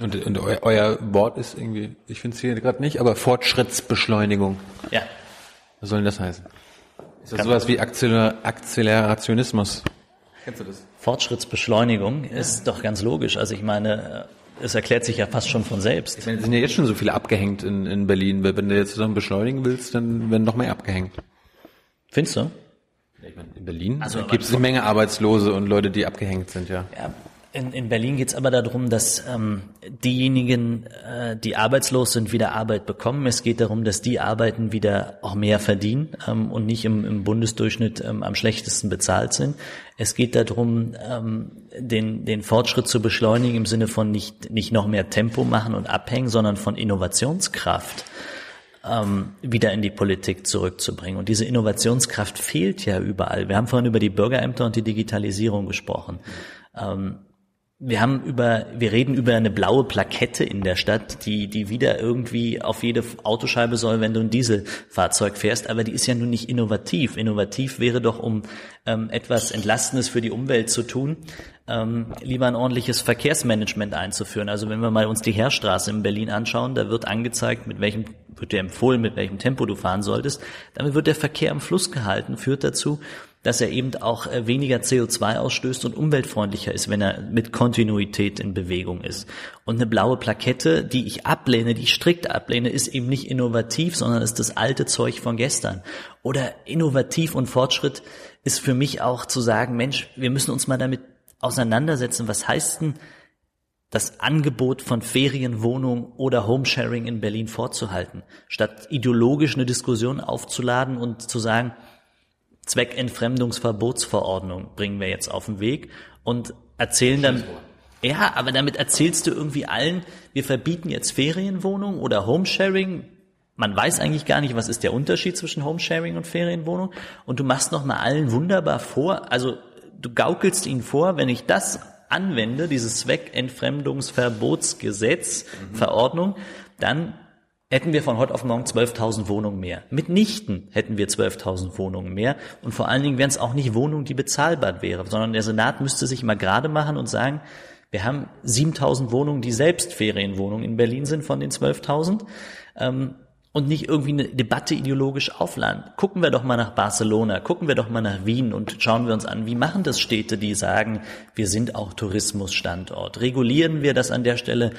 Und, und eu, euer Wort ist irgendwie, ich finde es hier gerade nicht, aber Fortschrittsbeschleunigung. Ja, Was soll denn das heißen? Ist das Kann- sowas wie Akzeler, Akzelerationismus? Kennst du das? Fortschrittsbeschleunigung ist doch ganz logisch. Also ich meine, äh, es erklärt sich ja fast schon von selbst. Es sind ja jetzt schon so viele abgehängt in, in Berlin. Wenn du jetzt zusammen beschleunigen willst, dann werden noch mehr abgehängt. Findest du? Ich meine, in Berlin Also, gibt es eine Menge Arbeitslose und Leute, die abgehängt sind, ja. Ja, in, in Berlin geht's aber darum, dass ähm, diejenigen, äh, die arbeitslos sind, wieder Arbeit bekommen. Es geht darum, dass die Arbeiten wieder auch mehr verdienen ähm, und nicht im, im Bundesdurchschnitt ähm, am schlechtesten bezahlt sind. Es geht darum, ähm, den, den Fortschritt zu beschleunigen im Sinne von nicht, nicht noch mehr Tempo machen und abhängen, sondern von Innovationskraft ähm, wieder in die Politik zurückzubringen. Und diese Innovationskraft fehlt ja überall. Wir haben vorhin über die Bürgerämter und die Digitalisierung gesprochen. Ähm, wir haben über, wir reden über eine blaue Plakette in der Stadt, die, die wieder irgendwie auf jede Autoscheibe soll, wenn du ein Dieselfahrzeug fährst, aber die ist ja nun nicht innovativ. Innovativ wäre doch, um ähm, etwas Entlastendes für die Umwelt zu tun, ähm, lieber ein ordentliches Verkehrsmanagement einzuführen. Also wenn wir mal uns die Heerstraße in Berlin anschauen, da wird angezeigt, mit welchem, wird dir empfohlen, mit welchem Tempo du fahren solltest. Damit wird der Verkehr im Fluss gehalten, führt dazu, dass er eben auch äh, weniger CO2 ausstößt und umweltfreundlicher ist, wenn er mit Kontinuität in Bewegung ist. Und eine blaue Plakette, die ich ablehne, die ich strikt ablehne, ist eben nicht innovativ, sondern ist das alte Zeug von gestern. Oder innovativ und Fortschritt ist für mich auch zu sagen, Mensch, wir müssen uns mal damit auseinandersetzen, was heißt denn das Angebot von Ferienwohnungen oder Homesharing in Berlin vorzuhalten, statt ideologisch eine Diskussion aufzuladen und zu sagen, Zweckentfremdungsverbotsverordnung bringen wir jetzt auf den Weg und erzählen dann, ja, aber damit erzählst du irgendwie allen, wir verbieten jetzt Ferienwohnungen oder Homesharing. Man weiß eigentlich gar nicht, was ist der Unterschied zwischen Homesharing und Ferienwohnung. Und du machst noch mal allen wunderbar vor, also du gaukelst ihnen vor, wenn ich das anwende, dieses Zweckentfremdungsverbotsgesetz, mhm. Verordnung, dann hätten wir von heute auf morgen 12.000 Wohnungen mehr. Mitnichten hätten wir 12.000 Wohnungen mehr. Und vor allen Dingen wären es auch nicht Wohnungen, die bezahlbar wären, sondern der Senat müsste sich mal gerade machen und sagen, wir haben 7.000 Wohnungen, die selbst Ferienwohnungen in Berlin sind von den 12.000. Ähm, und nicht irgendwie eine Debatte ideologisch aufladen. Gucken wir doch mal nach Barcelona, gucken wir doch mal nach Wien und schauen wir uns an, wie machen das Städte, die sagen, wir sind auch Tourismusstandort. Regulieren wir das an der Stelle,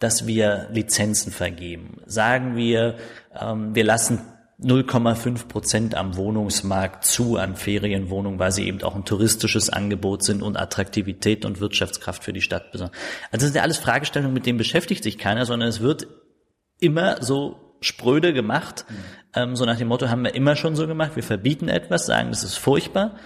dass wir Lizenzen vergeben. Sagen wir, ähm, wir lassen 0,5 Prozent am Wohnungsmarkt zu an Ferienwohnungen, weil sie eben auch ein touristisches Angebot sind und Attraktivität und Wirtschaftskraft für die Stadt besonders. Also das sind ja alles Fragestellungen, mit denen beschäftigt sich keiner, sondern es wird immer so spröde gemacht, mhm. ähm, so nach dem Motto haben wir immer schon so gemacht, wir verbieten etwas, sagen, das ist furchtbar.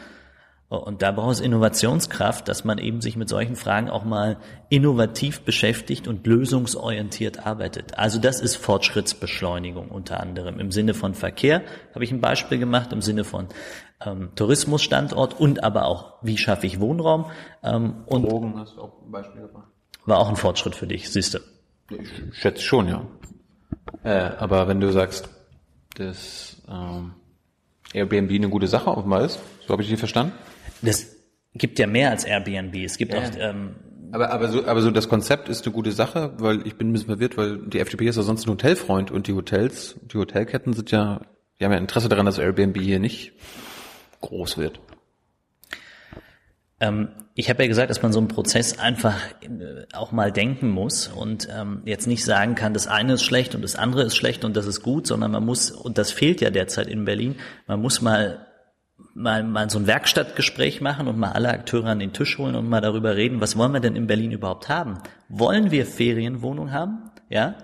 Und da braucht es Innovationskraft, dass man eben sich mit solchen Fragen auch mal innovativ beschäftigt und lösungsorientiert arbeitet. Also das ist Fortschrittsbeschleunigung unter anderem. Im Sinne von Verkehr habe ich ein Beispiel gemacht, im Sinne von ähm, Tourismusstandort und aber auch, wie schaffe ich Wohnraum. Ähm, und Drogen hast du auch ein Beispiel gemacht. War auch ein Fortschritt für dich, siehst du. Ich schätze schon, ja. Äh, aber wenn du sagst, dass ähm, Airbnb eine gute Sache offenbar ist, so habe ich dich verstanden? Das gibt ja mehr als Airbnb. Es gibt ja. auch ähm, aber, aber, so, aber so das Konzept ist eine gute Sache, weil ich bin ein bisschen verwirrt, weil die FDP ist ja sonst ein Hotelfreund und die Hotels, die Hotelketten sind ja, die haben ja Interesse daran, dass Airbnb hier nicht groß wird. Ähm, ich habe ja gesagt, dass man so einen Prozess einfach äh, auch mal denken muss und ähm, jetzt nicht sagen kann, das eine ist schlecht und das andere ist schlecht und das ist gut, sondern man muss, und das fehlt ja derzeit in Berlin, man muss mal mal, mal so ein Werkstattgespräch machen und mal alle Akteure an den Tisch holen und mal darüber reden, was wollen wir denn in Berlin überhaupt haben? Wollen wir Ferienwohnung haben? Ja?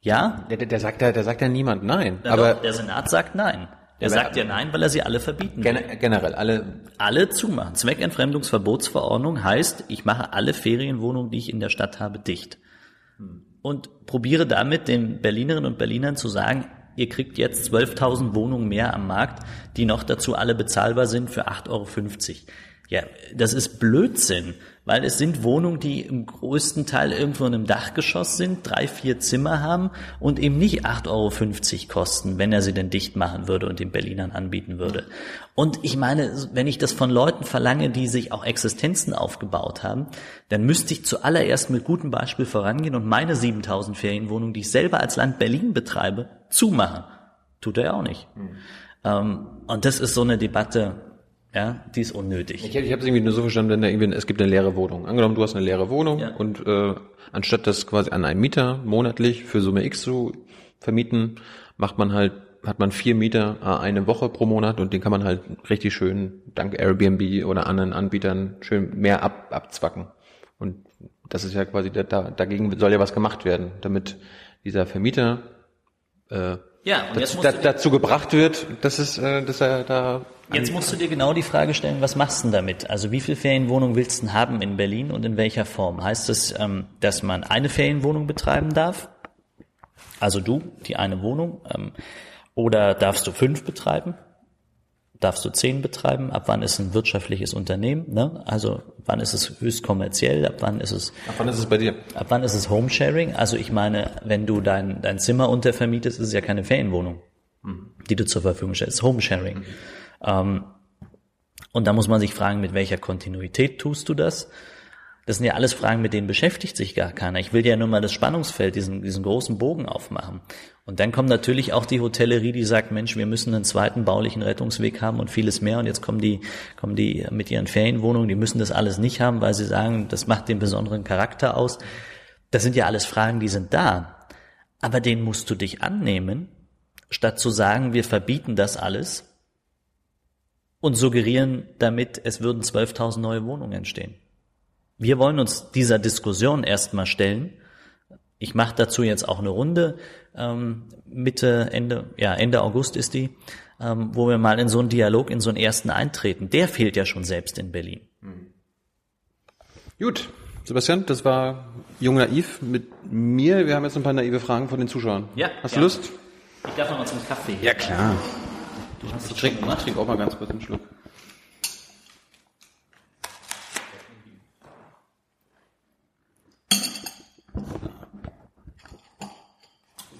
Ja? Der, der, der sagt ja, der sagt ja niemand nein. Na aber doch, der Senat sagt nein. Der sagt ja nein, weil er sie alle verbieten will. Generell, alle. Alle zumachen. Zweckentfremdungsverbotsverordnung heißt, ich mache alle Ferienwohnungen, die ich in der Stadt habe, dicht. Und probiere damit den Berlinerinnen und Berlinern zu sagen, ihr kriegt jetzt 12.000 Wohnungen mehr am Markt, die noch dazu alle bezahlbar sind für 8,50 Euro. Ja, das ist Blödsinn weil es sind Wohnungen, die im größten Teil irgendwo in einem Dachgeschoss sind, drei, vier Zimmer haben und eben nicht 8,50 Euro kosten, wenn er sie denn dicht machen würde und den Berlinern anbieten würde. Und ich meine, wenn ich das von Leuten verlange, die sich auch Existenzen aufgebaut haben, dann müsste ich zuallererst mit gutem Beispiel vorangehen und meine 7000 Ferienwohnungen, die ich selber als Land Berlin betreibe, zumachen. Tut er ja auch nicht. Mhm. und das ist so eine Debatte, ja, die ist unnötig. Ich, ich habe es irgendwie nur so verstanden, wenn da irgendwie, es gibt eine leere Wohnung. Angenommen, du hast eine leere Wohnung ja. und äh, anstatt das quasi an einen Mieter monatlich für Summe X zu vermieten, macht man halt, hat man vier Mieter äh, eine Woche pro Monat und den kann man halt richtig schön dank Airbnb oder anderen Anbietern schön mehr ab, abzwacken. Und das ist ja quasi, da, dagegen soll ja was gemacht werden, damit dieser Vermieter äh, ja, und jetzt da, dazu gebracht wird, dass es, äh, dass er da. Jetzt musst du dir genau die Frage stellen, was machst du denn damit? Also wie viele Ferienwohnungen willst du denn haben in Berlin und in welcher Form? Heißt es, ähm, dass man eine Ferienwohnung betreiben darf? Also du, die eine Wohnung, ähm, oder darfst du fünf betreiben? Darfst du zehn betreiben, ab wann ist ein wirtschaftliches Unternehmen, ne? also wann ist es höchst kommerziell, ab wann ist es... Ab wann ist es bei dir? Ab wann ist es Homesharing, also ich meine, wenn du dein, dein Zimmer untervermietest, ist es ja keine Ferienwohnung, mhm. die du zur Verfügung stellst, Homesharing. Mhm. Ähm, und da muss man sich fragen, mit welcher Kontinuität tust du das? Das sind ja alles Fragen, mit denen beschäftigt sich gar keiner. Ich will ja nur mal das Spannungsfeld, diesen, diesen großen Bogen aufmachen. Und dann kommt natürlich auch die Hotellerie, die sagt, Mensch, wir müssen einen zweiten baulichen Rettungsweg haben und vieles mehr. Und jetzt kommen die, kommen die mit ihren Ferienwohnungen, die müssen das alles nicht haben, weil sie sagen, das macht den besonderen Charakter aus. Das sind ja alles Fragen, die sind da. Aber denen musst du dich annehmen, statt zu sagen, wir verbieten das alles und suggerieren damit, es würden 12.000 neue Wohnungen entstehen. Wir wollen uns dieser Diskussion erstmal stellen. Ich mache dazu jetzt auch eine Runde. Ähm, Mitte, Ende, ja, Ende August ist die, ähm, wo wir mal in so einen Dialog, in so einen ersten eintreten. Der fehlt ja schon selbst in Berlin. Gut, Sebastian, das war Jung Naiv mit mir. Wir haben jetzt ein paar naive Fragen von den Zuschauern. Ja, Hast ja. du Lust? Ich darf noch mal zum Kaffee. Ja, klar. du hast Ich trink, ich trink auch mal ganz kurz einen Schluck.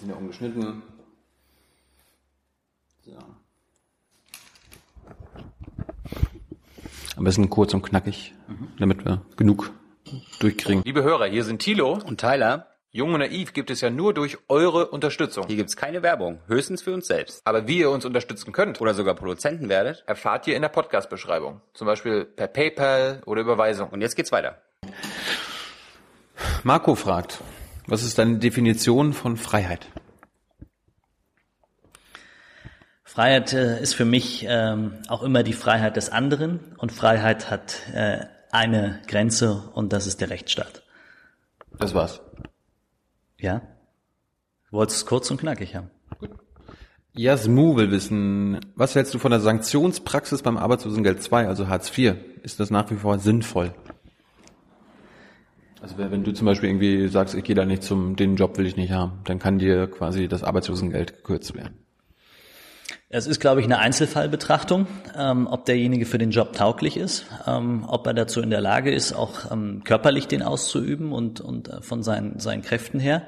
Sind ja umgeschnitten. So. Am besten kurz und knackig, damit wir genug durchkriegen. Liebe Hörer, hier sind Thilo. Und Tyler, Jung und Naiv gibt es ja nur durch eure Unterstützung. hier gibt's keine Werbung, höchstens für uns selbst. Aber wie ihr uns unterstützen könnt, Oder sogar Produzenten werdet. erfahrt ihr in der Podcast-Beschreibung. Zum Beispiel per PayPal oder Überweisung. Und jetzt geht's weiter. Marco fragt, was ist deine Definition von Freiheit? Freiheit äh, ist für mich ähm, auch immer die Freiheit des anderen und Freiheit hat äh, eine Grenze und das ist der Rechtsstaat. Das war's. Ja? Du wolltest es kurz und knackig haben. Jasmu will wissen, was hältst du von der Sanktionspraxis beim Arbeitslosengeld 2, also Hartz IV? Ist das nach wie vor sinnvoll? Also wenn du zum Beispiel irgendwie sagst, ich gehe da nicht zum, den Job will ich nicht haben, dann kann dir quasi das Arbeitslosengeld gekürzt werden. Es ist, glaube ich, eine Einzelfallbetrachtung, ähm, ob derjenige für den Job tauglich ist, ähm, ob er dazu in der Lage ist, auch ähm, körperlich den auszuüben und, und äh, von seinen, seinen Kräften her.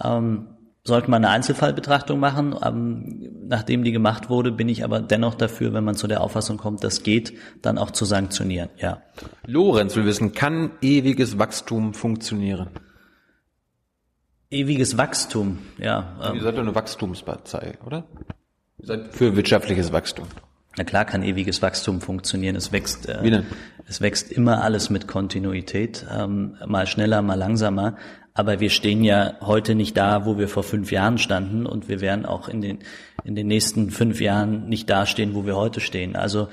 Ähm, sollte man eine Einzelfallbetrachtung machen. Ähm, nachdem die gemacht wurde, bin ich aber dennoch dafür, wenn man zu der Auffassung kommt, das geht, dann auch zu sanktionieren. Ja. Lorenz will wissen, kann ewiges Wachstum funktionieren? Ewiges Wachstum, ja. Ähm, Ihr seid doch eine Wachstumspartei, oder? Ihr seid für wirtschaftliches Wachstum. Na klar kann ewiges Wachstum funktionieren. Es wächst, äh, es wächst immer alles mit Kontinuität, ähm, mal schneller, mal langsamer. Aber wir stehen ja heute nicht da, wo wir vor fünf Jahren standen, und wir werden auch in den in den nächsten fünf Jahren nicht dastehen, wo wir heute stehen. Also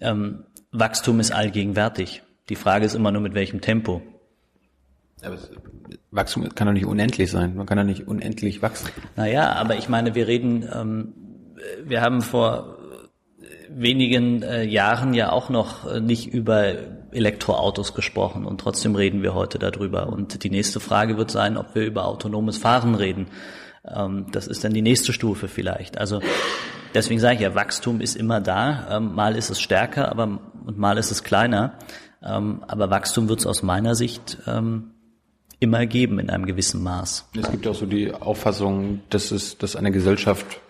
ähm, Wachstum ist allgegenwärtig. Die Frage ist immer nur mit welchem Tempo. Aber Wachstum kann doch nicht unendlich sein. Man kann doch nicht unendlich wachsen. Naja, aber ich meine, wir reden, ähm, wir haben vor wenigen äh, Jahren ja auch noch äh, nicht über Elektroautos gesprochen und trotzdem reden wir heute darüber. Und die nächste Frage wird sein, ob wir über autonomes Fahren reden. Ähm, das ist dann die nächste Stufe vielleicht. Also deswegen sage ich ja, Wachstum ist immer da. Ähm, mal ist es stärker, aber und mal ist es kleiner. Ähm, aber Wachstum wird es aus meiner Sicht ähm, immer geben in einem gewissen Maß. Es gibt auch so die Auffassung, dass es, dass eine Gesellschaft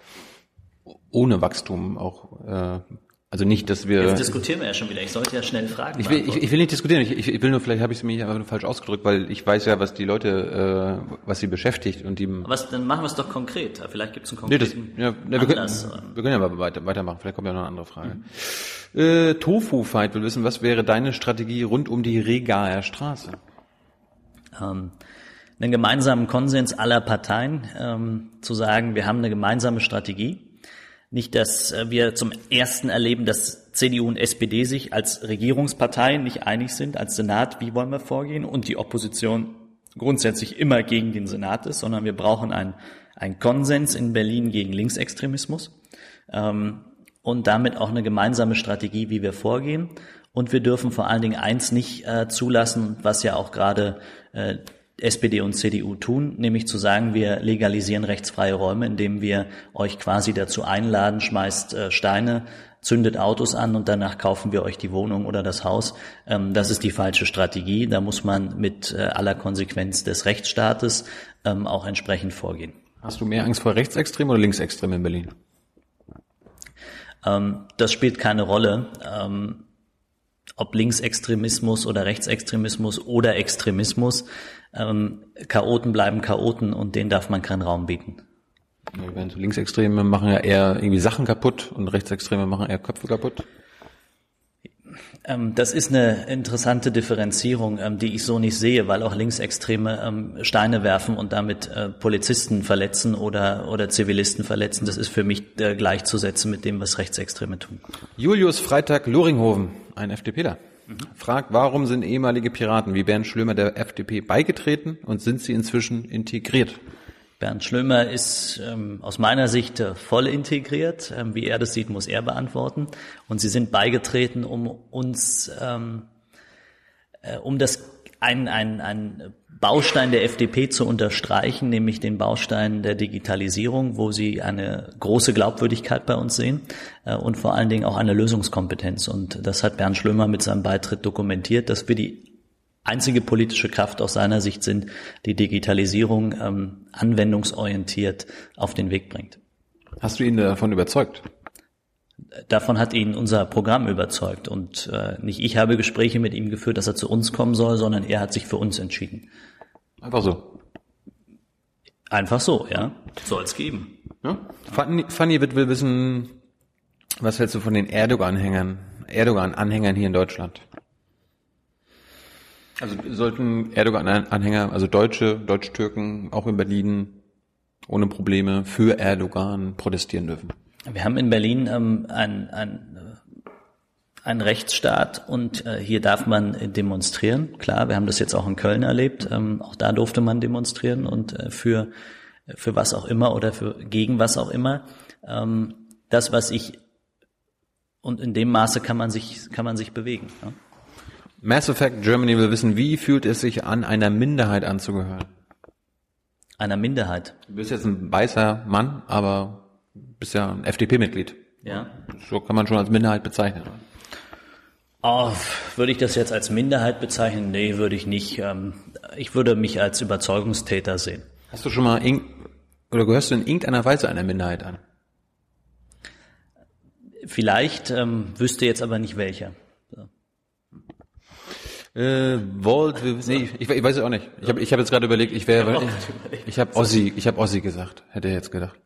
ohne Wachstum auch, äh, also nicht, dass wir. Jetzt diskutieren wir ja schon wieder. Ich sollte ja schnell fragen. Ich will, ich, ich will nicht diskutieren. Ich, ich, will nur, vielleicht habe ich es mir einfach nur falsch ausgedrückt, weil ich weiß ja, was die Leute, äh, was sie beschäftigt und die. Was, dann machen wir es doch konkret. Vielleicht gibt es einen Nee, das, konkreten ja, ne, wir, können, wir können ja mal weiter, weitermachen. Vielleicht kommt ja noch eine andere Frage. Äh, Tofu Fight will wissen, was wäre deine Strategie rund um die Regaer Straße? ähm, einen gemeinsamen Konsens aller Parteien ähm, zu sagen, wir haben eine gemeinsame Strategie. Nicht, dass äh, wir zum ersten erleben, dass CDU und SPD sich als Regierungsparteien nicht einig sind, als Senat, wie wollen wir vorgehen, und die Opposition grundsätzlich immer gegen den Senat ist, sondern wir brauchen einen, einen Konsens in Berlin gegen Linksextremismus ähm, und damit auch eine gemeinsame Strategie, wie wir vorgehen. Und wir dürfen vor allen Dingen eins nicht äh, zulassen, was ja auch gerade äh, SPD und CDU tun, nämlich zu sagen, wir legalisieren rechtsfreie Räume, indem wir euch quasi dazu einladen, schmeißt äh, Steine, zündet Autos an und danach kaufen wir euch die Wohnung oder das Haus. Ähm, das ist die falsche Strategie. Da muss man mit äh, aller Konsequenz des Rechtsstaates ähm, auch entsprechend vorgehen. Hast du mehr Angst vor Rechtsextremen oder Linksextremen in Berlin? Ähm, das spielt keine Rolle. Ähm, ob Linksextremismus oder Rechtsextremismus oder Extremismus, ähm, Chaoten bleiben Chaoten und denen darf man keinen Raum bieten. Ja, Linksextreme machen ja eher irgendwie Sachen kaputt und Rechtsextreme machen eher Köpfe kaputt. Ähm, das ist eine interessante Differenzierung, ähm, die ich so nicht sehe, weil auch Linksextreme ähm, Steine werfen und damit äh, Polizisten verletzen oder, oder Zivilisten verletzen. Das ist für mich äh, gleichzusetzen mit dem, was Rechtsextreme tun. Julius Freitag Loringhoven, ein FDPler, mhm. fragt, warum sind ehemalige Piraten wie Bernd Schlömer der FDP beigetreten und sind sie inzwischen integriert? Bernd Schlömer ist ähm, aus meiner Sicht äh, voll integriert. Ähm, wie er das sieht, muss er beantworten. Und sie sind beigetreten, um uns, ähm, äh, um das ein, ein, ein Baustein der FDP zu unterstreichen, nämlich den Baustein der Digitalisierung, wo sie eine große Glaubwürdigkeit bei uns sehen äh, und vor allen Dingen auch eine Lösungskompetenz. Und das hat Bernd Schlömer mit seinem Beitritt dokumentiert, dass wir die einzige politische Kraft aus seiner Sicht sind, die Digitalisierung ähm, anwendungsorientiert auf den Weg bringt. Hast du ihn davon überzeugt? Davon hat ihn unser Programm überzeugt und äh, nicht ich habe Gespräche mit ihm geführt, dass er zu uns kommen soll, sondern er hat sich für uns entschieden. Einfach so. Einfach so, ja. Soll es geben. Ja? Fanny, Fanny wird will wissen, was hältst du von den Erdogan-Anhängern, Erdogan-Anhängern hier in Deutschland? Also sollten Erdogan-Anhänger, also Deutsche, Deutsch-Türken, auch in Berlin ohne Probleme für Erdogan protestieren dürfen? Wir haben in Berlin ähm, ein, ein, äh, ein Rechtsstaat und äh, hier darf man demonstrieren. Klar, wir haben das jetzt auch in Köln erlebt. Ähm, auch da durfte man demonstrieren und äh, für, für was auch immer oder für gegen was auch immer. Ähm, das, was ich und in dem Maße kann man sich kann man sich bewegen. Ja? Mass Effect Germany will wissen, wie fühlt es sich an, einer Minderheit anzugehören? Einer Minderheit? Du bist jetzt ein weißer Mann, aber bist ja ein FDP-Mitglied. Ja. So kann man schon als Minderheit bezeichnen. Oh, würde ich das jetzt als Minderheit bezeichnen? Nee, würde ich nicht. Ähm, ich würde mich als Überzeugungstäter sehen. Hast du schon mal oder gehörst du in irgendeiner Weise einer Minderheit an? Vielleicht, ähm, wüsste jetzt aber nicht welcher. Äh, Volt, nee, ich, ich weiß es auch nicht. Ich habe ich hab jetzt gerade überlegt, ich wäre, ich, ich habe Ossi, ich habe Ossi gesagt, hätte er jetzt gedacht.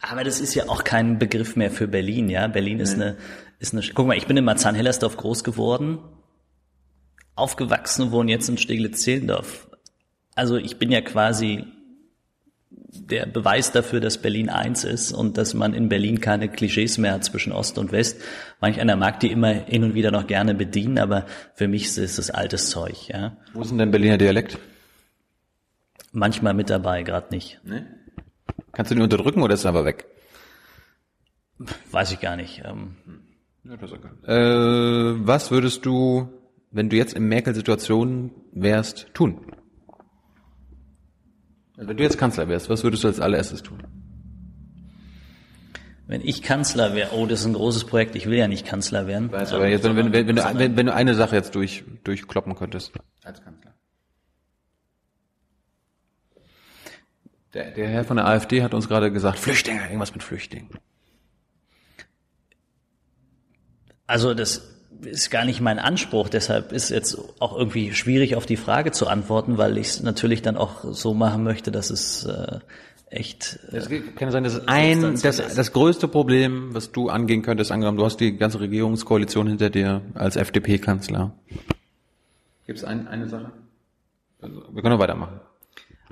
Aber das ist ja auch kein Begriff mehr für Berlin, ja. Berlin nee. ist eine, ist eine. Guck mal, ich bin in Marzahn-Hellersdorf groß geworden, aufgewachsen und wohne jetzt in Steglitz-Zehlendorf. Also ich bin ja quasi der Beweis dafür, dass Berlin eins ist und dass man in Berlin keine Klischees mehr hat zwischen Ost und West. Manch einer mag die immer hin und wieder noch gerne bedienen, aber für mich ist es altes Zeug. Ja. Wo ist denn dein Berliner Dialekt? Manchmal mit dabei, gerade nicht. Nee? Kannst du den unterdrücken oder ist er aber weg? Weiß ich gar nicht. Ähm, ja, äh, was würdest du, wenn du jetzt in Merkel-Situation wärst, tun? Wenn du jetzt Kanzler wärst, was würdest du als allererstes tun? Wenn ich Kanzler wäre, oh, das ist ein großes Projekt, ich will ja nicht Kanzler werden. Weißt, aber jetzt, wenn, wenn, wenn, wenn, du, wenn, wenn du eine Sache jetzt durch, durchkloppen könntest als Kanzler. Der, der Herr von der AfD hat uns gerade gesagt, Flüchtlinge, irgendwas mit Flüchtlingen. Also das ist gar nicht mein Anspruch. Deshalb ist jetzt auch irgendwie schwierig auf die Frage zu antworten, weil ich es natürlich dann auch so machen möchte, dass es äh, echt. Äh, es kann sein, dass es ein das, das größte Problem, was du angehen könntest, angenommen, du hast die ganze Regierungskoalition hinter dir als FDP-Kanzler. Gibt es ein, eine Sache? Also, wir können weitermachen.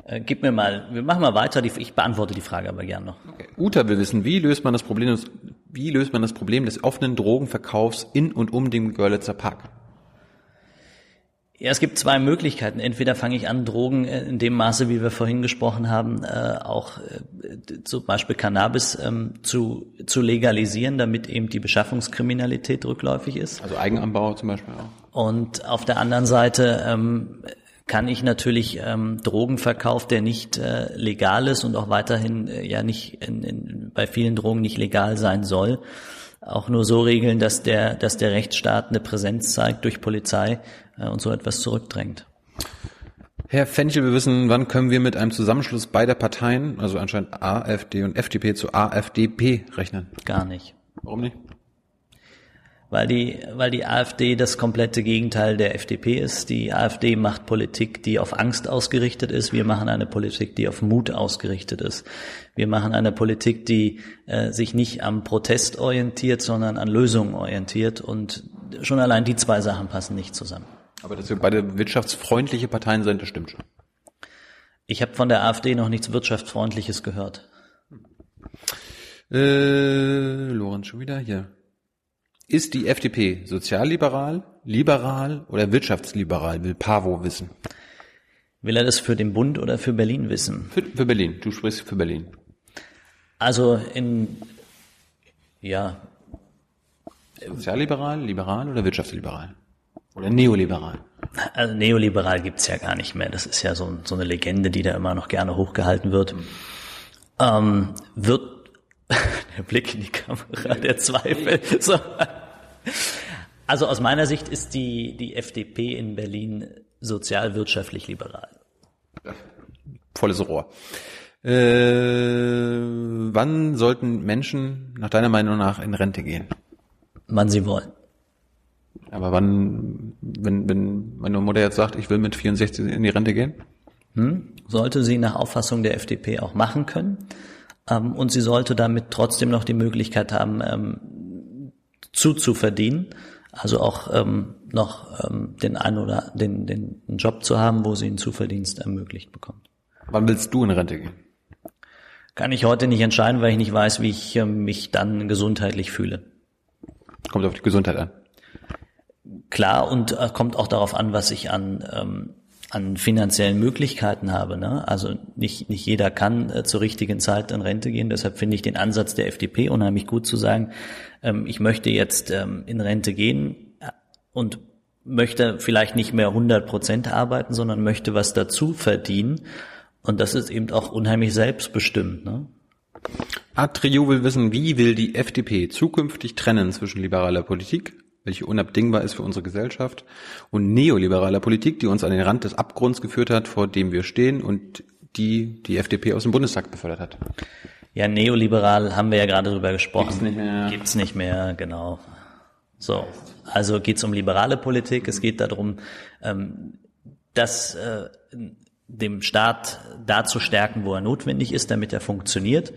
Äh, gib mir mal, wir machen mal weiter, die, ich beantworte die Frage aber gern noch. Okay. Uta will wissen, wie löst man das Problem des, wie löst man das Problem des offenen Drogenverkaufs in und um den Görlitzer Park? Ja, es gibt zwei Möglichkeiten. Entweder fange ich an, Drogen äh, in dem Maße, wie wir vorhin gesprochen haben, äh, auch äh, zum Beispiel Cannabis ähm, zu, zu legalisieren, damit eben die Beschaffungskriminalität rückläufig ist. Also Eigenanbau zum Beispiel auch. Und auf der anderen Seite ähm, kann ich natürlich ähm, Drogenverkauf, der nicht äh, legal ist und auch weiterhin äh, ja nicht in, in, bei vielen Drogen nicht legal sein soll, auch nur so regeln, dass der, dass der Rechtsstaat eine Präsenz zeigt durch Polizei äh, und so etwas zurückdrängt. Herr Fenchel, wir wissen, wann können wir mit einem Zusammenschluss beider Parteien, also anscheinend AfD und FDP, zu AfDP rechnen? Gar nicht. Warum nicht? Weil die, weil die AfD das komplette Gegenteil der FDP ist. Die AfD macht Politik, die auf Angst ausgerichtet ist. Wir machen eine Politik, die auf Mut ausgerichtet ist. Wir machen eine Politik, die äh, sich nicht am Protest orientiert, sondern an Lösungen orientiert. Und schon allein die zwei Sachen passen nicht zusammen. Aber dass wir beide wirtschaftsfreundliche Parteien sind, das stimmt schon. Ich habe von der AfD noch nichts Wirtschaftsfreundliches gehört. Äh, Lorenz schon wieder hier. Ist die FDP sozialliberal, liberal oder wirtschaftsliberal, will Pavo wissen. Will er das für den Bund oder für Berlin wissen? Für, für Berlin, du sprichst für Berlin. Also in, ja, Sozialliberal, liberal oder wirtschaftsliberal? Oder neoliberal? also neoliberal gibt's ja gar nicht mehr. Das ist ja so, so eine Legende, die da immer noch gerne hochgehalten wird. Ähm, wird der Blick in die Kamera, der Zweifel. So. Also aus meiner Sicht ist die, die FDP in Berlin sozialwirtschaftlich liberal. Volles Rohr. Äh, wann sollten Menschen nach deiner Meinung nach in Rente gehen? Wann sie wollen. Aber wann, wenn, wenn meine Mutter jetzt sagt, ich will mit 64 in die Rente gehen? Hm? Sollte sie nach Auffassung der FDP auch machen können. Ähm, und sie sollte damit trotzdem noch die Möglichkeit haben, ähm, zuzuverdienen. Also auch ähm, noch ähm, den einen oder den, den Job zu haben, wo sie einen Zuverdienst ermöglicht bekommt. Wann willst du in Rente gehen? Kann ich heute nicht entscheiden, weil ich nicht weiß, wie ich ähm, mich dann gesundheitlich fühle. Kommt auf die Gesundheit an. Klar, und äh, kommt auch darauf an, was ich an, ähm, an finanziellen Möglichkeiten habe. Ne? Also nicht, nicht jeder kann äh, zur richtigen Zeit in Rente gehen. Deshalb finde ich den Ansatz der FDP unheimlich gut zu sagen, ähm, ich möchte jetzt ähm, in Rente gehen äh, und möchte vielleicht nicht mehr 100 Prozent arbeiten, sondern möchte was dazu verdienen. Und das ist eben auch unheimlich selbstbestimmt. Ne? Atrio will wissen, wie will die FDP zukünftig trennen zwischen liberaler Politik, welche unabdingbar ist für unsere Gesellschaft, und neoliberaler Politik, die uns an den Rand des Abgrunds geführt hat, vor dem wir stehen und die die FDP aus dem Bundestag befördert hat. Ja, neoliberal haben wir ja gerade drüber gesprochen. Gibt's nicht mehr. Gibt's nicht mehr, genau. So, also geht's um liberale Politik. Es geht darum, ähm, das äh, dem Staat da zu stärken, wo er notwendig ist, damit er funktioniert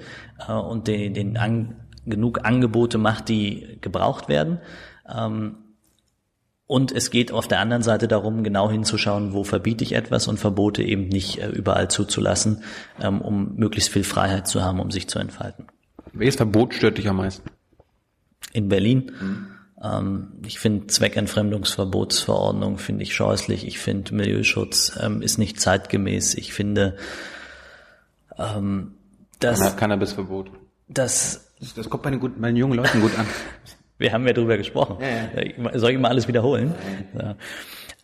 äh, und den, den an, genug Angebote macht, die gebraucht werden. Ähm, und es geht auf der anderen Seite darum, genau hinzuschauen, wo verbiete ich etwas und Verbote eben nicht äh, überall zuzulassen, ähm, um möglichst viel Freiheit zu haben, um sich zu entfalten. Welches Verbot stört dich am meisten? In Berlin. Ähm, ich finde Zweckentfremdungsverbotsverordnung finde ich scheußlich. Ich finde Milieuschutz ähm, ist nicht zeitgemäß. Ich finde, ähm, dass, Canna- Cannabisverbot. Das, das kommt bei den, guten, bei den jungen Leuten gut an. Wir haben ja drüber gesprochen. Ja, Soll ich mal alles wiederholen? Ja.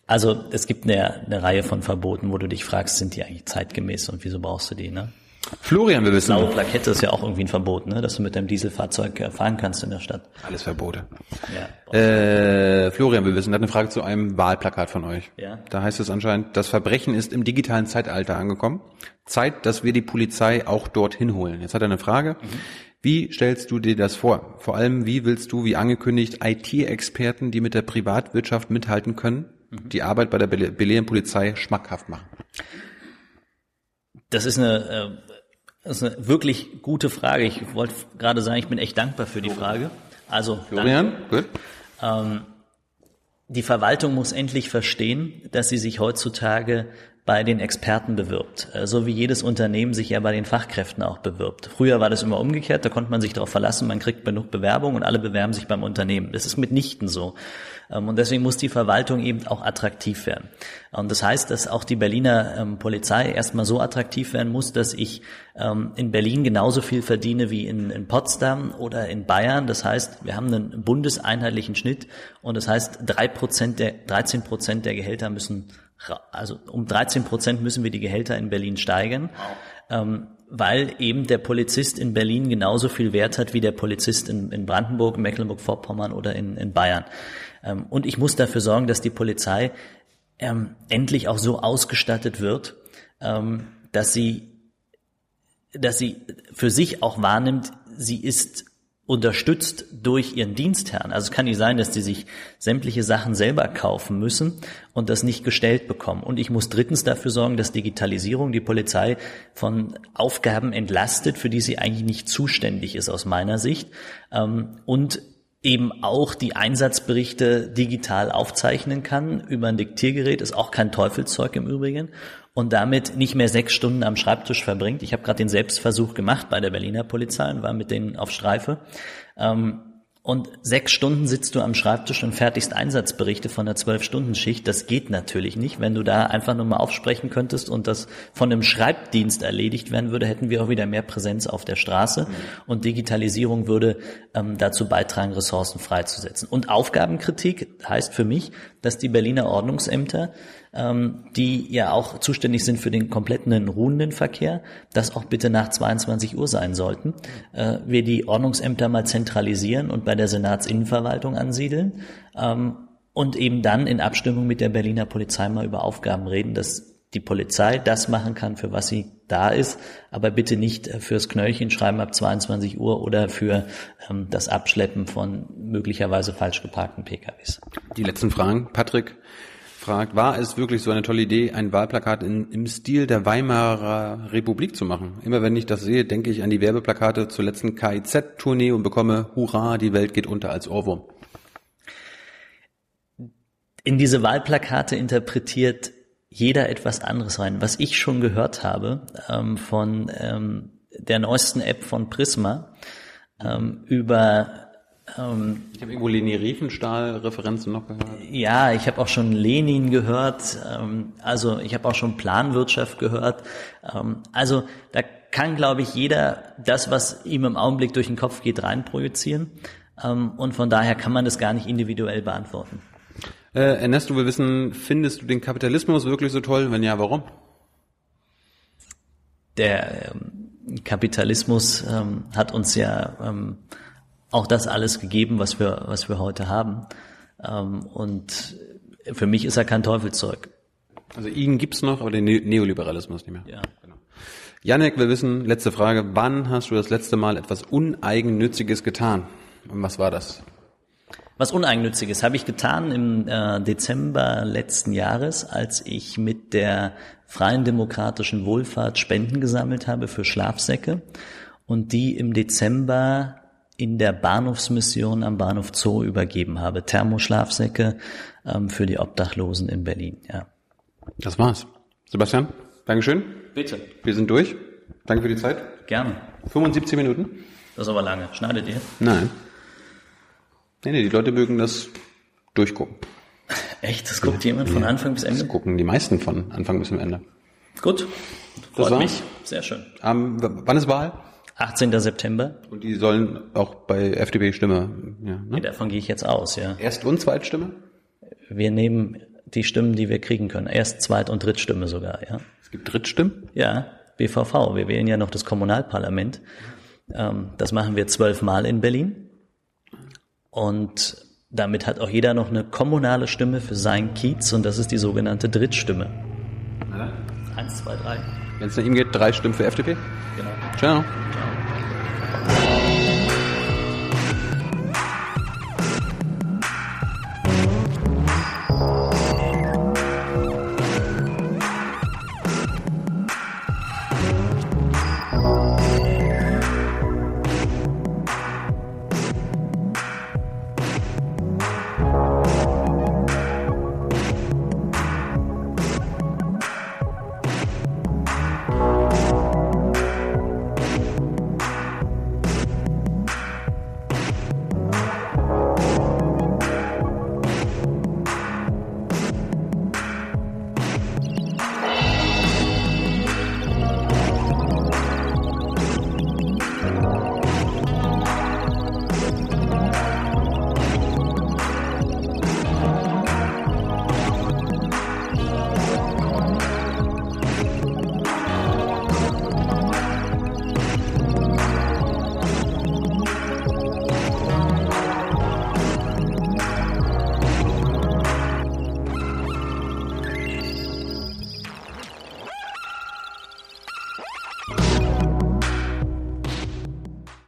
Also es gibt eine, eine Reihe von Verboten, wo du dich fragst, sind die eigentlich zeitgemäß und wieso brauchst du die? Ne? Florian will wissen. Blaue Plakette ist ja auch irgendwie ein Verbot, ne? dass du mit deinem Dieselfahrzeug äh, fahren kannst in der Stadt. Alles Verbote. Ja. Äh, Florian will wissen, hat eine Frage zu einem Wahlplakat von euch. Ja. Da heißt es anscheinend, das Verbrechen ist im digitalen Zeitalter angekommen. Zeit, dass wir die Polizei auch dorthin holen. Jetzt hat er eine Frage. Wie stellst du dir das vor? Vor allem, wie willst du, wie angekündigt, IT-Experten, die mit der Privatwirtschaft mithalten können, die Arbeit bei der Bele- Belehren Polizei schmackhaft machen? Das ist eine, äh, das ist eine wirklich gute Frage. Ich wollte gerade sagen, ich bin echt dankbar für die Frage. Also Florian, gut. Ähm, die Verwaltung muss endlich verstehen, dass sie sich heutzutage bei den Experten bewirbt, Äh, so wie jedes Unternehmen sich ja bei den Fachkräften auch bewirbt. Früher war das immer umgekehrt, da konnte man sich darauf verlassen, man kriegt genug Bewerbungen und alle bewerben sich beim Unternehmen. Das ist mitnichten so. Ähm, Und deswegen muss die Verwaltung eben auch attraktiv werden. Und das heißt, dass auch die Berliner ähm, Polizei erstmal so attraktiv werden muss, dass ich ähm, in Berlin genauso viel verdiene wie in, in Potsdam oder in Bayern. Das heißt, wir haben einen bundeseinheitlichen Schnitt und das heißt, drei Prozent der, 13 Prozent der Gehälter müssen, also um 13 Prozent müssen wir die Gehälter in Berlin steigern. Ähm, weil eben der Polizist in Berlin genauso viel Wert hat wie der Polizist in, in Brandenburg, Mecklenburg-Vorpommern oder in, in Bayern. Ähm, und ich muss dafür sorgen, dass die Polizei ähm, endlich auch so ausgestattet wird, ähm, dass sie, dass sie für sich auch wahrnimmt, sie ist unterstützt durch ihren Dienstherrn. Also es kann nicht sein, dass die sich sämtliche Sachen selber kaufen müssen und das nicht gestellt bekommen. Und ich muss drittens dafür sorgen, dass Digitalisierung die Polizei von Aufgaben entlastet, für die sie eigentlich nicht zuständig ist aus meiner Sicht. Ähm, und eben auch die Einsatzberichte digital aufzeichnen kann über ein Diktiergerät, ist auch kein Teufelszeug im Übrigen und damit nicht mehr sechs Stunden am Schreibtisch verbringt. Ich habe gerade den Selbstversuch gemacht bei der Berliner Polizei und war mit denen auf Streife. Ähm, und sechs Stunden sitzt du am Schreibtisch und fertigst Einsatzberichte von einer Zwölf-Stunden-Schicht. Das geht natürlich nicht. Wenn du da einfach nur mal aufsprechen könntest und das von einem Schreibdienst erledigt werden würde, hätten wir auch wieder mehr Präsenz auf der Straße. Und Digitalisierung würde ähm, dazu beitragen, Ressourcen freizusetzen. Und Aufgabenkritik heißt für mich, dass die Berliner Ordnungsämter ähm, die ja auch zuständig sind für den kompletten ruhenden Verkehr, das auch bitte nach 22 Uhr sein sollten. Äh, wir die Ordnungsämter mal zentralisieren und bei der Senatsinnenverwaltung ansiedeln ähm, und eben dann in Abstimmung mit der Berliner Polizei mal über Aufgaben reden, dass die Polizei das machen kann, für was sie da ist, aber bitte nicht äh, fürs Knöllchen schreiben ab 22 Uhr oder für ähm, das Abschleppen von möglicherweise falsch geparkten PKWs. Die letzten Fragen, Patrick fragt, war es wirklich so eine tolle Idee, ein Wahlplakat in, im Stil der Weimarer Republik zu machen? Immer wenn ich das sehe, denke ich an die Werbeplakate zur letzten KIZ-Tournee und bekomme Hurra, die Welt geht unter als Ohrwurm. In diese Wahlplakate interpretiert jeder etwas anderes rein. Was ich schon gehört habe ähm, von ähm, der neuesten App von Prisma ähm, über ähm, ich habe irgendwo Leni Riefenstahl-Referenzen noch gehört. Ja, ich habe auch schon Lenin gehört. Ähm, also ich habe auch schon Planwirtschaft gehört. Ähm, also da kann, glaube ich, jeder das, was ihm im Augenblick durch den Kopf geht, reinprojizieren. Ähm, und von daher kann man das gar nicht individuell beantworten. Äh, Ernesto, wir wissen, findest du den Kapitalismus wirklich so toll? Wenn ja, warum? Der ähm, Kapitalismus ähm, hat uns ja auch das alles gegeben, was wir, was wir heute haben. Ähm, und für mich ist er kein Teufelszeug. Also ihn gibt's noch, aber den ne Neoliberalismus nicht mehr. Ja. Genau. Janek, wir wissen, letzte Frage, wann hast du das letzte Mal etwas Uneigennütziges getan? Und was war das? Was Uneigennütziges habe ich getan im äh, Dezember letzten Jahres, als ich mit der Freien Demokratischen Wohlfahrt Spenden gesammelt habe für Schlafsäcke und die im Dezember in der Bahnhofsmission am Bahnhof Zoo übergeben habe. Thermoschlafsäcke ähm, für die Obdachlosen in Berlin. Ja. Das war's. Sebastian, Dankeschön. Bitte. Wir sind durch. Danke für die Zeit. Gerne. 75 Minuten. Das ist aber lange. Schneidet ihr? Nein. Nee, nee, die Leute mögen das durchgucken. Echt? Das guckt ja. jemand von Anfang bis Ende? Das gucken die meisten von Anfang bis zum Ende. Gut. Freut mich. Sehr schön. Ähm, wann ist Wahl? 18. September. Und die sollen auch bei FDP Stimme. Ja, ne? davon gehe ich jetzt aus, ja. Erst- und Zweitstimme? Wir nehmen die Stimmen, die wir kriegen können. Erst, Zweit- und Drittstimme sogar, ja. Es gibt Drittstimmen? Ja, BVV. Wir wählen ja noch das Kommunalparlament. Ähm, das machen wir zwölfmal in Berlin. Und damit hat auch jeder noch eine kommunale Stimme für sein Kiez und das ist die sogenannte Drittstimme. Na? Eins, zwei, drei. Wenn es nach ihm geht, drei Stimmen für FDP? Genau. Ciao.